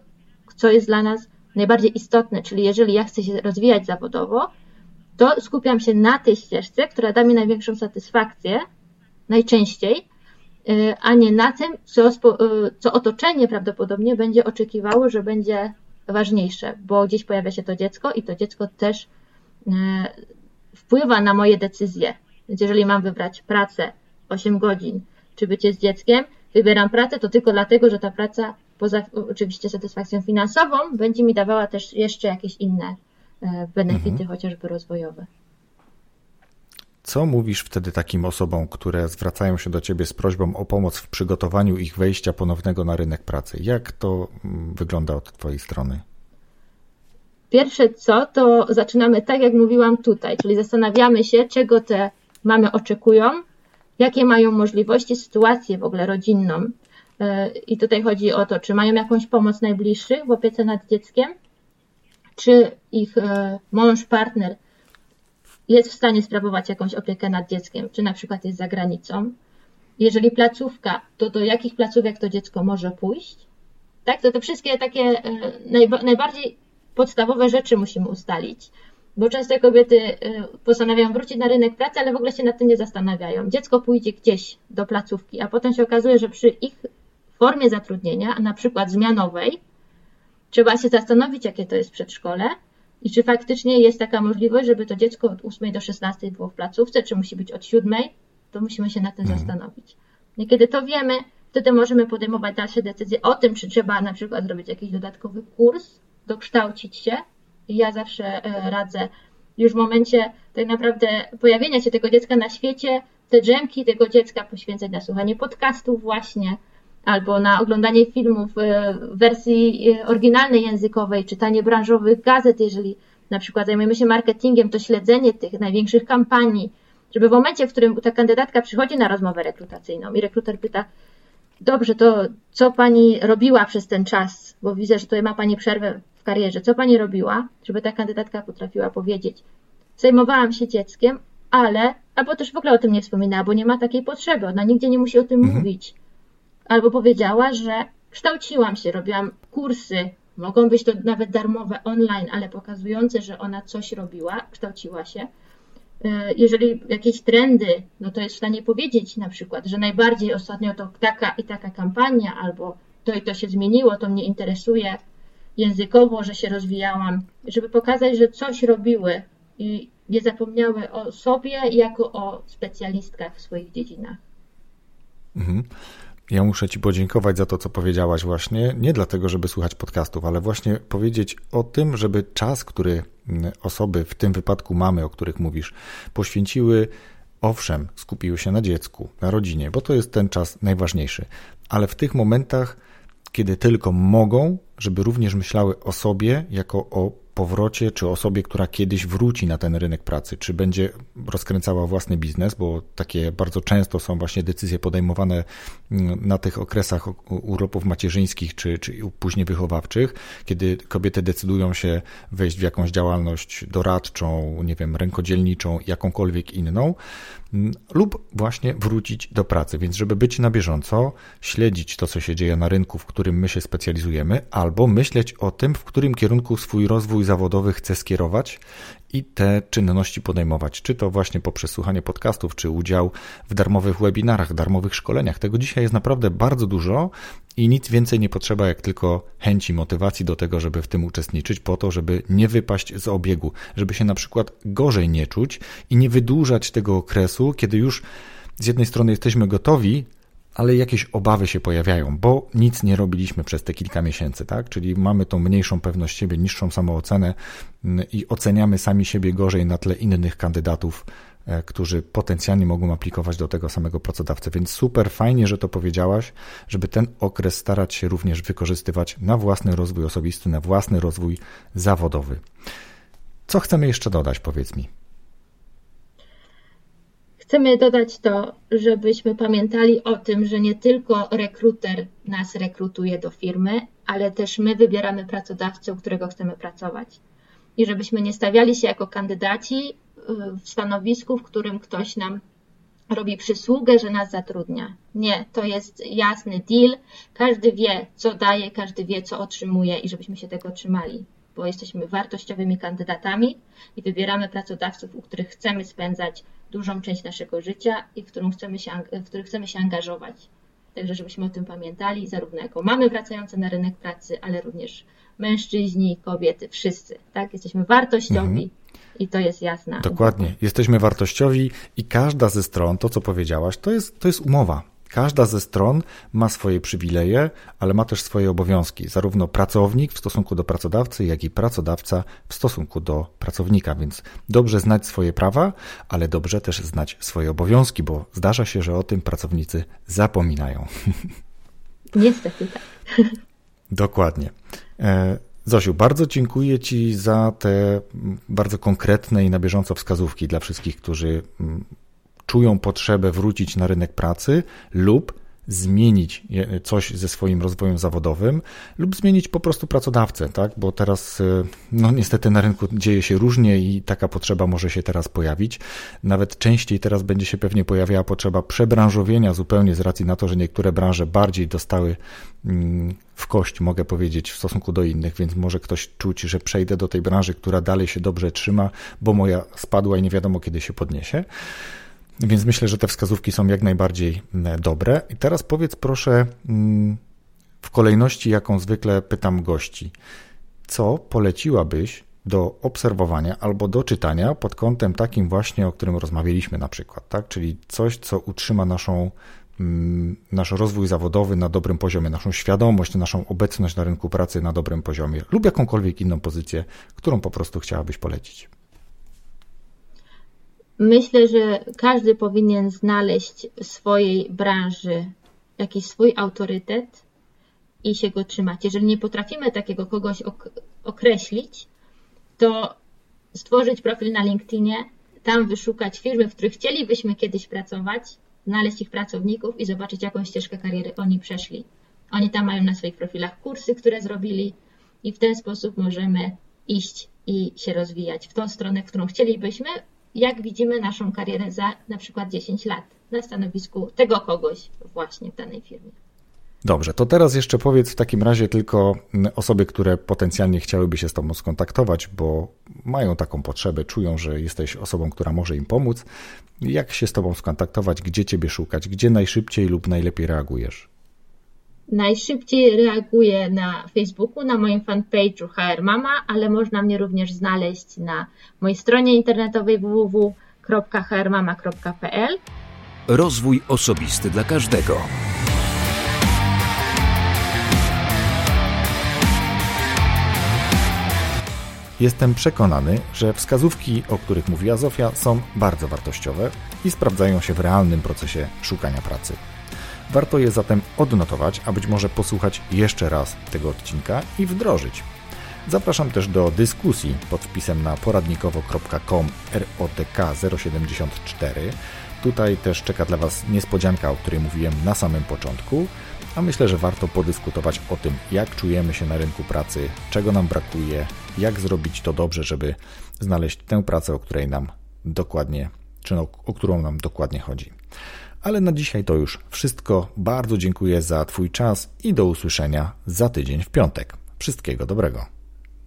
co jest dla nas najbardziej istotne. Czyli jeżeli ja chcę się rozwijać zawodowo, to skupiam się na tej ścieżce, która da mi największą satysfakcję, najczęściej, Y, a nie na tym, co, y, co otoczenie prawdopodobnie będzie oczekiwało, że będzie ważniejsze, bo gdzieś pojawia się to dziecko i to dziecko też wpływa na moje decyzje. Więc jeżeli mam wybrać pracę 8 godzin, czy bycie z dzieckiem, wybieram pracę to tylko dlatego, że ta praca, poza oczywiście satysfakcją finansową, będzie mi dawała też jeszcze jakieś inne benefity, mhm. chociażby rozwojowe. Co mówisz wtedy takim osobom, które zwracają się do ciebie z prośbą o pomoc w przygotowaniu ich wejścia ponownego na rynek pracy? Jak to mm, wygląda od twojej strony? Pierwsze co, to zaczynamy tak, jak mówiłam tutaj, czyli zastanawiamy się, czego te mamy oczekują, jakie mają możliwości, sytuację w ogóle rodzinną. E, I tutaj chodzi o to, czy mają jakąś pomoc najbliższych w opiece nad dzieckiem, czy ich e, mąż, partner jest w stanie sprawować jakąś opiekę nad dzieckiem, czy na przykład jest za granicą. Jeżeli placówka, to do jakich placówek to dziecko może pójść? Tak, to te wszystkie takie e, najbardziej podstawowe rzeczy musimy ustalić, bo często kobiety e, postanawiają wrócić na rynek pracy, ale w ogóle się nad tym nie zastanawiają. Dziecko pójdzie gdzieś do placówki, a potem się okazuje, że przy ich formie zatrudnienia, na przykład zmianowej, trzeba się zastanowić, jakie to jest przedszkole, i czy faktycznie jest taka możliwość, żeby to dziecko od 8 do 16 było w placówce, czy musi być od 7, to musimy się na tym mhm. zastanowić. I kiedy to wiemy, wtedy możemy podejmować dalsze decyzje o tym, czy trzeba na przykład zrobić jakiś dodatkowy kurs, dokształcić się. Ja zawsze e, radzę. Już w momencie tak naprawdę pojawienia się tego dziecka na świecie, te drzemki tego dziecka poświęcać na słuchanie podcastów właśnie, albo na oglądanie filmów e, w wersji e, oryginalnej językowej, czytanie branżowych gazet, jeżeli na przykład zajmujemy się marketingiem, to śledzenie tych największych kampanii, żeby w momencie, w którym ta kandydatka przychodzi na rozmowę rekrutacyjną i rekruter pyta, dobrze, to co pani robiła przez ten czas, bo widzę, że tutaj ma pani przerwę w karierze, co pani robiła, żeby ta kandydatka potrafiła powiedzieć, zajmowałam się dzieckiem, ale, albo też w ogóle o tym nie wspominała, bo nie ma takiej potrzeby, ona nigdzie nie musi o tym mhm. mówić. Albo powiedziała, że kształciłam się, robiłam kursy. Mogą być to nawet darmowe online, ale pokazujące, że ona coś robiła, kształciła się. E, jeżeli jakieś trendy, no to jest w stanie powiedzieć na przykład, że najbardziej ostatnio to taka i taka kampania, albo to i to się zmieniło, to mnie interesuje językowo, że się rozwijałam, żeby pokazać, że coś robiły i nie zapomniały o sobie jako o specjalistkach w swoich dziedzinach. Mhm. Ja muszę Ci podziękować za to, co powiedziałaś właśnie, nie dlatego, żeby słuchać podcastów, ale właśnie powiedzieć o tym, żeby czas, który mm, osoby, w tym wypadku mamy, o których mówisz, poświęciły, owszem, skupiły się na dziecku, na rodzinie, bo to jest ten czas najważniejszy, ale w tych momentach, kiedy tylko mogą, żeby również myślały o sobie jako o powrocie, czy osobie, która kiedyś wróci na ten rynek pracy, czy będzie rozkręcała własny biznes, bo takie bardzo często są właśnie decyzje podejmowane mm, na tych okresach urlopów macierzyńskich, czy, czy później wychowawczych, kiedy kobiety decydują się wejść w jakąś działalność doradczą, nie wiem, rękodzielniczą, jakąkolwiek inną, mm, lub właśnie wrócić do pracy. Więc, żeby być na bieżąco, śledzić to, co się dzieje na rynku, w którym my się specjalizujemy, albo myśleć o tym, w którym kierunku swój rozwój zawodowy chce skierować i te czynności podejmować, czy to właśnie poprzez słuchanie podcastów, czy udział w darmowych webinarach, darmowych szkoleniach. Tego dzisiaj jest naprawdę bardzo dużo i nic więcej nie potrzeba, jak tylko chęci, motywacji do tego, żeby w tym uczestniczyć, po to, żeby nie wypaść z obiegu, żeby się na przykład gorzej nie czuć i nie wydłużać tego okresu, kiedy już z jednej strony jesteśmy gotowi, ale jakieś obawy się pojawiają, bo nic nie robiliśmy przez te kilka miesięcy, tak? Czyli mamy tą mniejszą pewność siebie, niższą samoocenę mm, i oceniamy sami siebie gorzej na tle innych kandydatów, e, którzy potencjalnie mogą aplikować do tego samego pracodawcy. Więc super fajnie, że to powiedziałaś, żeby ten okres starać się również wykorzystywać na własny rozwój osobisty, na własny rozwój zawodowy. Co chcemy jeszcze dodać, powiedz mi? Chcemy dodać to, żebyśmy pamiętali o tym, że nie tylko rekruter nas rekrutuje do firmy, ale też my wybieramy pracodawcę, u którego chcemy pracować. I żebyśmy nie stawiali się jako kandydaci y, w stanowisku, w którym ktoś nam robi przysługę, że nas zatrudnia. Nie, to jest jasny deal. Każdy wie, co daje, każdy wie, co otrzymuje i żebyśmy się tego trzymali, bo jesteśmy wartościowymi kandydatami i wybieramy pracodawców, u których chcemy spędzać dużą część naszego życia i w, którą chcemy się, w który chcemy się angażować. Także żebyśmy o tym pamiętali, zarówno jako mamy wracające na rynek pracy, ale również mężczyźni, kobiety, wszyscy. Tak? Jesteśmy wartościowi. Mhm. I to jest jasne. Dokładnie. Jesteśmy wartościowi i każda ze stron, to co powiedziałaś, to jest, to jest umowa. Każda ze stron ma swoje przywileje, ale ma też swoje obowiązki, zarówno pracownik w stosunku do pracodawcy, jak i pracodawca w stosunku do pracownika. Więc dobrze znać swoje prawa, ale dobrze też znać swoje obowiązki, bo zdarza się, że o tym pracownicy zapominają. *laughs* Niestety tak. Dokładnie. E, Zosiu, bardzo dziękuję Ci za te bardzo konkretne i na bieżąco wskazówki dla wszystkich, którzy mm, czują potrzebę wrócić na rynek pracy lub zmienić coś ze swoim rozwojem zawodowym lub zmienić po prostu pracodawcę, tak? Bo teraz, e, no niestety na rynku dzieje się różnie i taka potrzeba może się teraz pojawić. Nawet częściej teraz będzie się pewnie pojawiała potrzeba przebranżowienia zupełnie z racji na to, że niektóre branże bardziej dostały mm, w kość, mogę powiedzieć, w stosunku do innych, więc może ktoś czuć, że przejdę do tej branży, która dalej się dobrze trzyma, bo moja spadła i nie wiadomo kiedy się podniesie. Więc myślę, że te wskazówki są jak najbardziej mm, dobre. I teraz powiedz proszę mm, w kolejności, jaką zwykle pytam gości, co poleciłabyś do obserwowania albo do czytania pod kątem takim właśnie, o którym rozmawialiśmy na przykład, tak? Czyli coś, co utrzyma naszą, mm, nasz rozwój zawodowy na dobrym poziomie, naszą świadomość, naszą obecność na rynku pracy na dobrym poziomie lub jakąkolwiek inną pozycję, którą po prostu chciałabyś polecić. Myślę, że każdy powinien znaleźć w swojej branży jakiś swój autorytet i się go trzymać. Jeżeli nie potrafimy takiego kogoś określić, to stworzyć profil na LinkedInie, tam wyszukać firmy, w których chcielibyśmy kiedyś pracować, znaleźć ich pracowników i zobaczyć, jaką ścieżkę kariery oni przeszli. Oni tam mają na swoich profilach kursy, które zrobili, i w ten sposób możemy iść i się rozwijać w tą stronę, którą chcielibyśmy, jak widzimy naszą karierę za na przykład 10 lat na stanowisku tego kogoś właśnie w danej firmie. Dobrze, to teraz jeszcze powiedz w takim razie tylko mm, osoby, które potencjalnie chciałyby się z Tobą skontaktować, bo mają taką potrzebę, czują, że jesteś osobą, która może im pomóc. Jak się z Tobą skontaktować, gdzie Ciebie szukać, gdzie najszybciej lub najlepiej reagujesz? Najszybciej reaguję na Facebooku, na moim fanpage'u HR Mama, ale można mnie również znaleźć na mojej stronie internetowej www.hrmama.pl. Rozwój osobisty dla każdego. Jestem przekonany, że wskazówki, o których mówiła Zofia, są bardzo wartościowe i sprawdzają się w realnym procesie szukania pracy. Warto je zatem odnotować, a być może posłuchać jeszcze raz tego odcinka i wdrożyć. Zapraszam też do dyskusji pod wpisem na poradnikowo.com ROTK 074. Tutaj też czeka dla Was niespodzianka, o której mówiłem na samym początku, a myślę, że warto podyskutować o tym, jak czujemy się na rynku pracy, czego nam brakuje, jak zrobić to dobrze, żeby znaleźć tę pracę, o której nam dokładnie, czy o, o którą nam dokładnie chodzi. Ale na dzisiaj to już wszystko. Bardzo dziękuję za Twój czas i do usłyszenia za tydzień w piątek. Wszystkiego dobrego.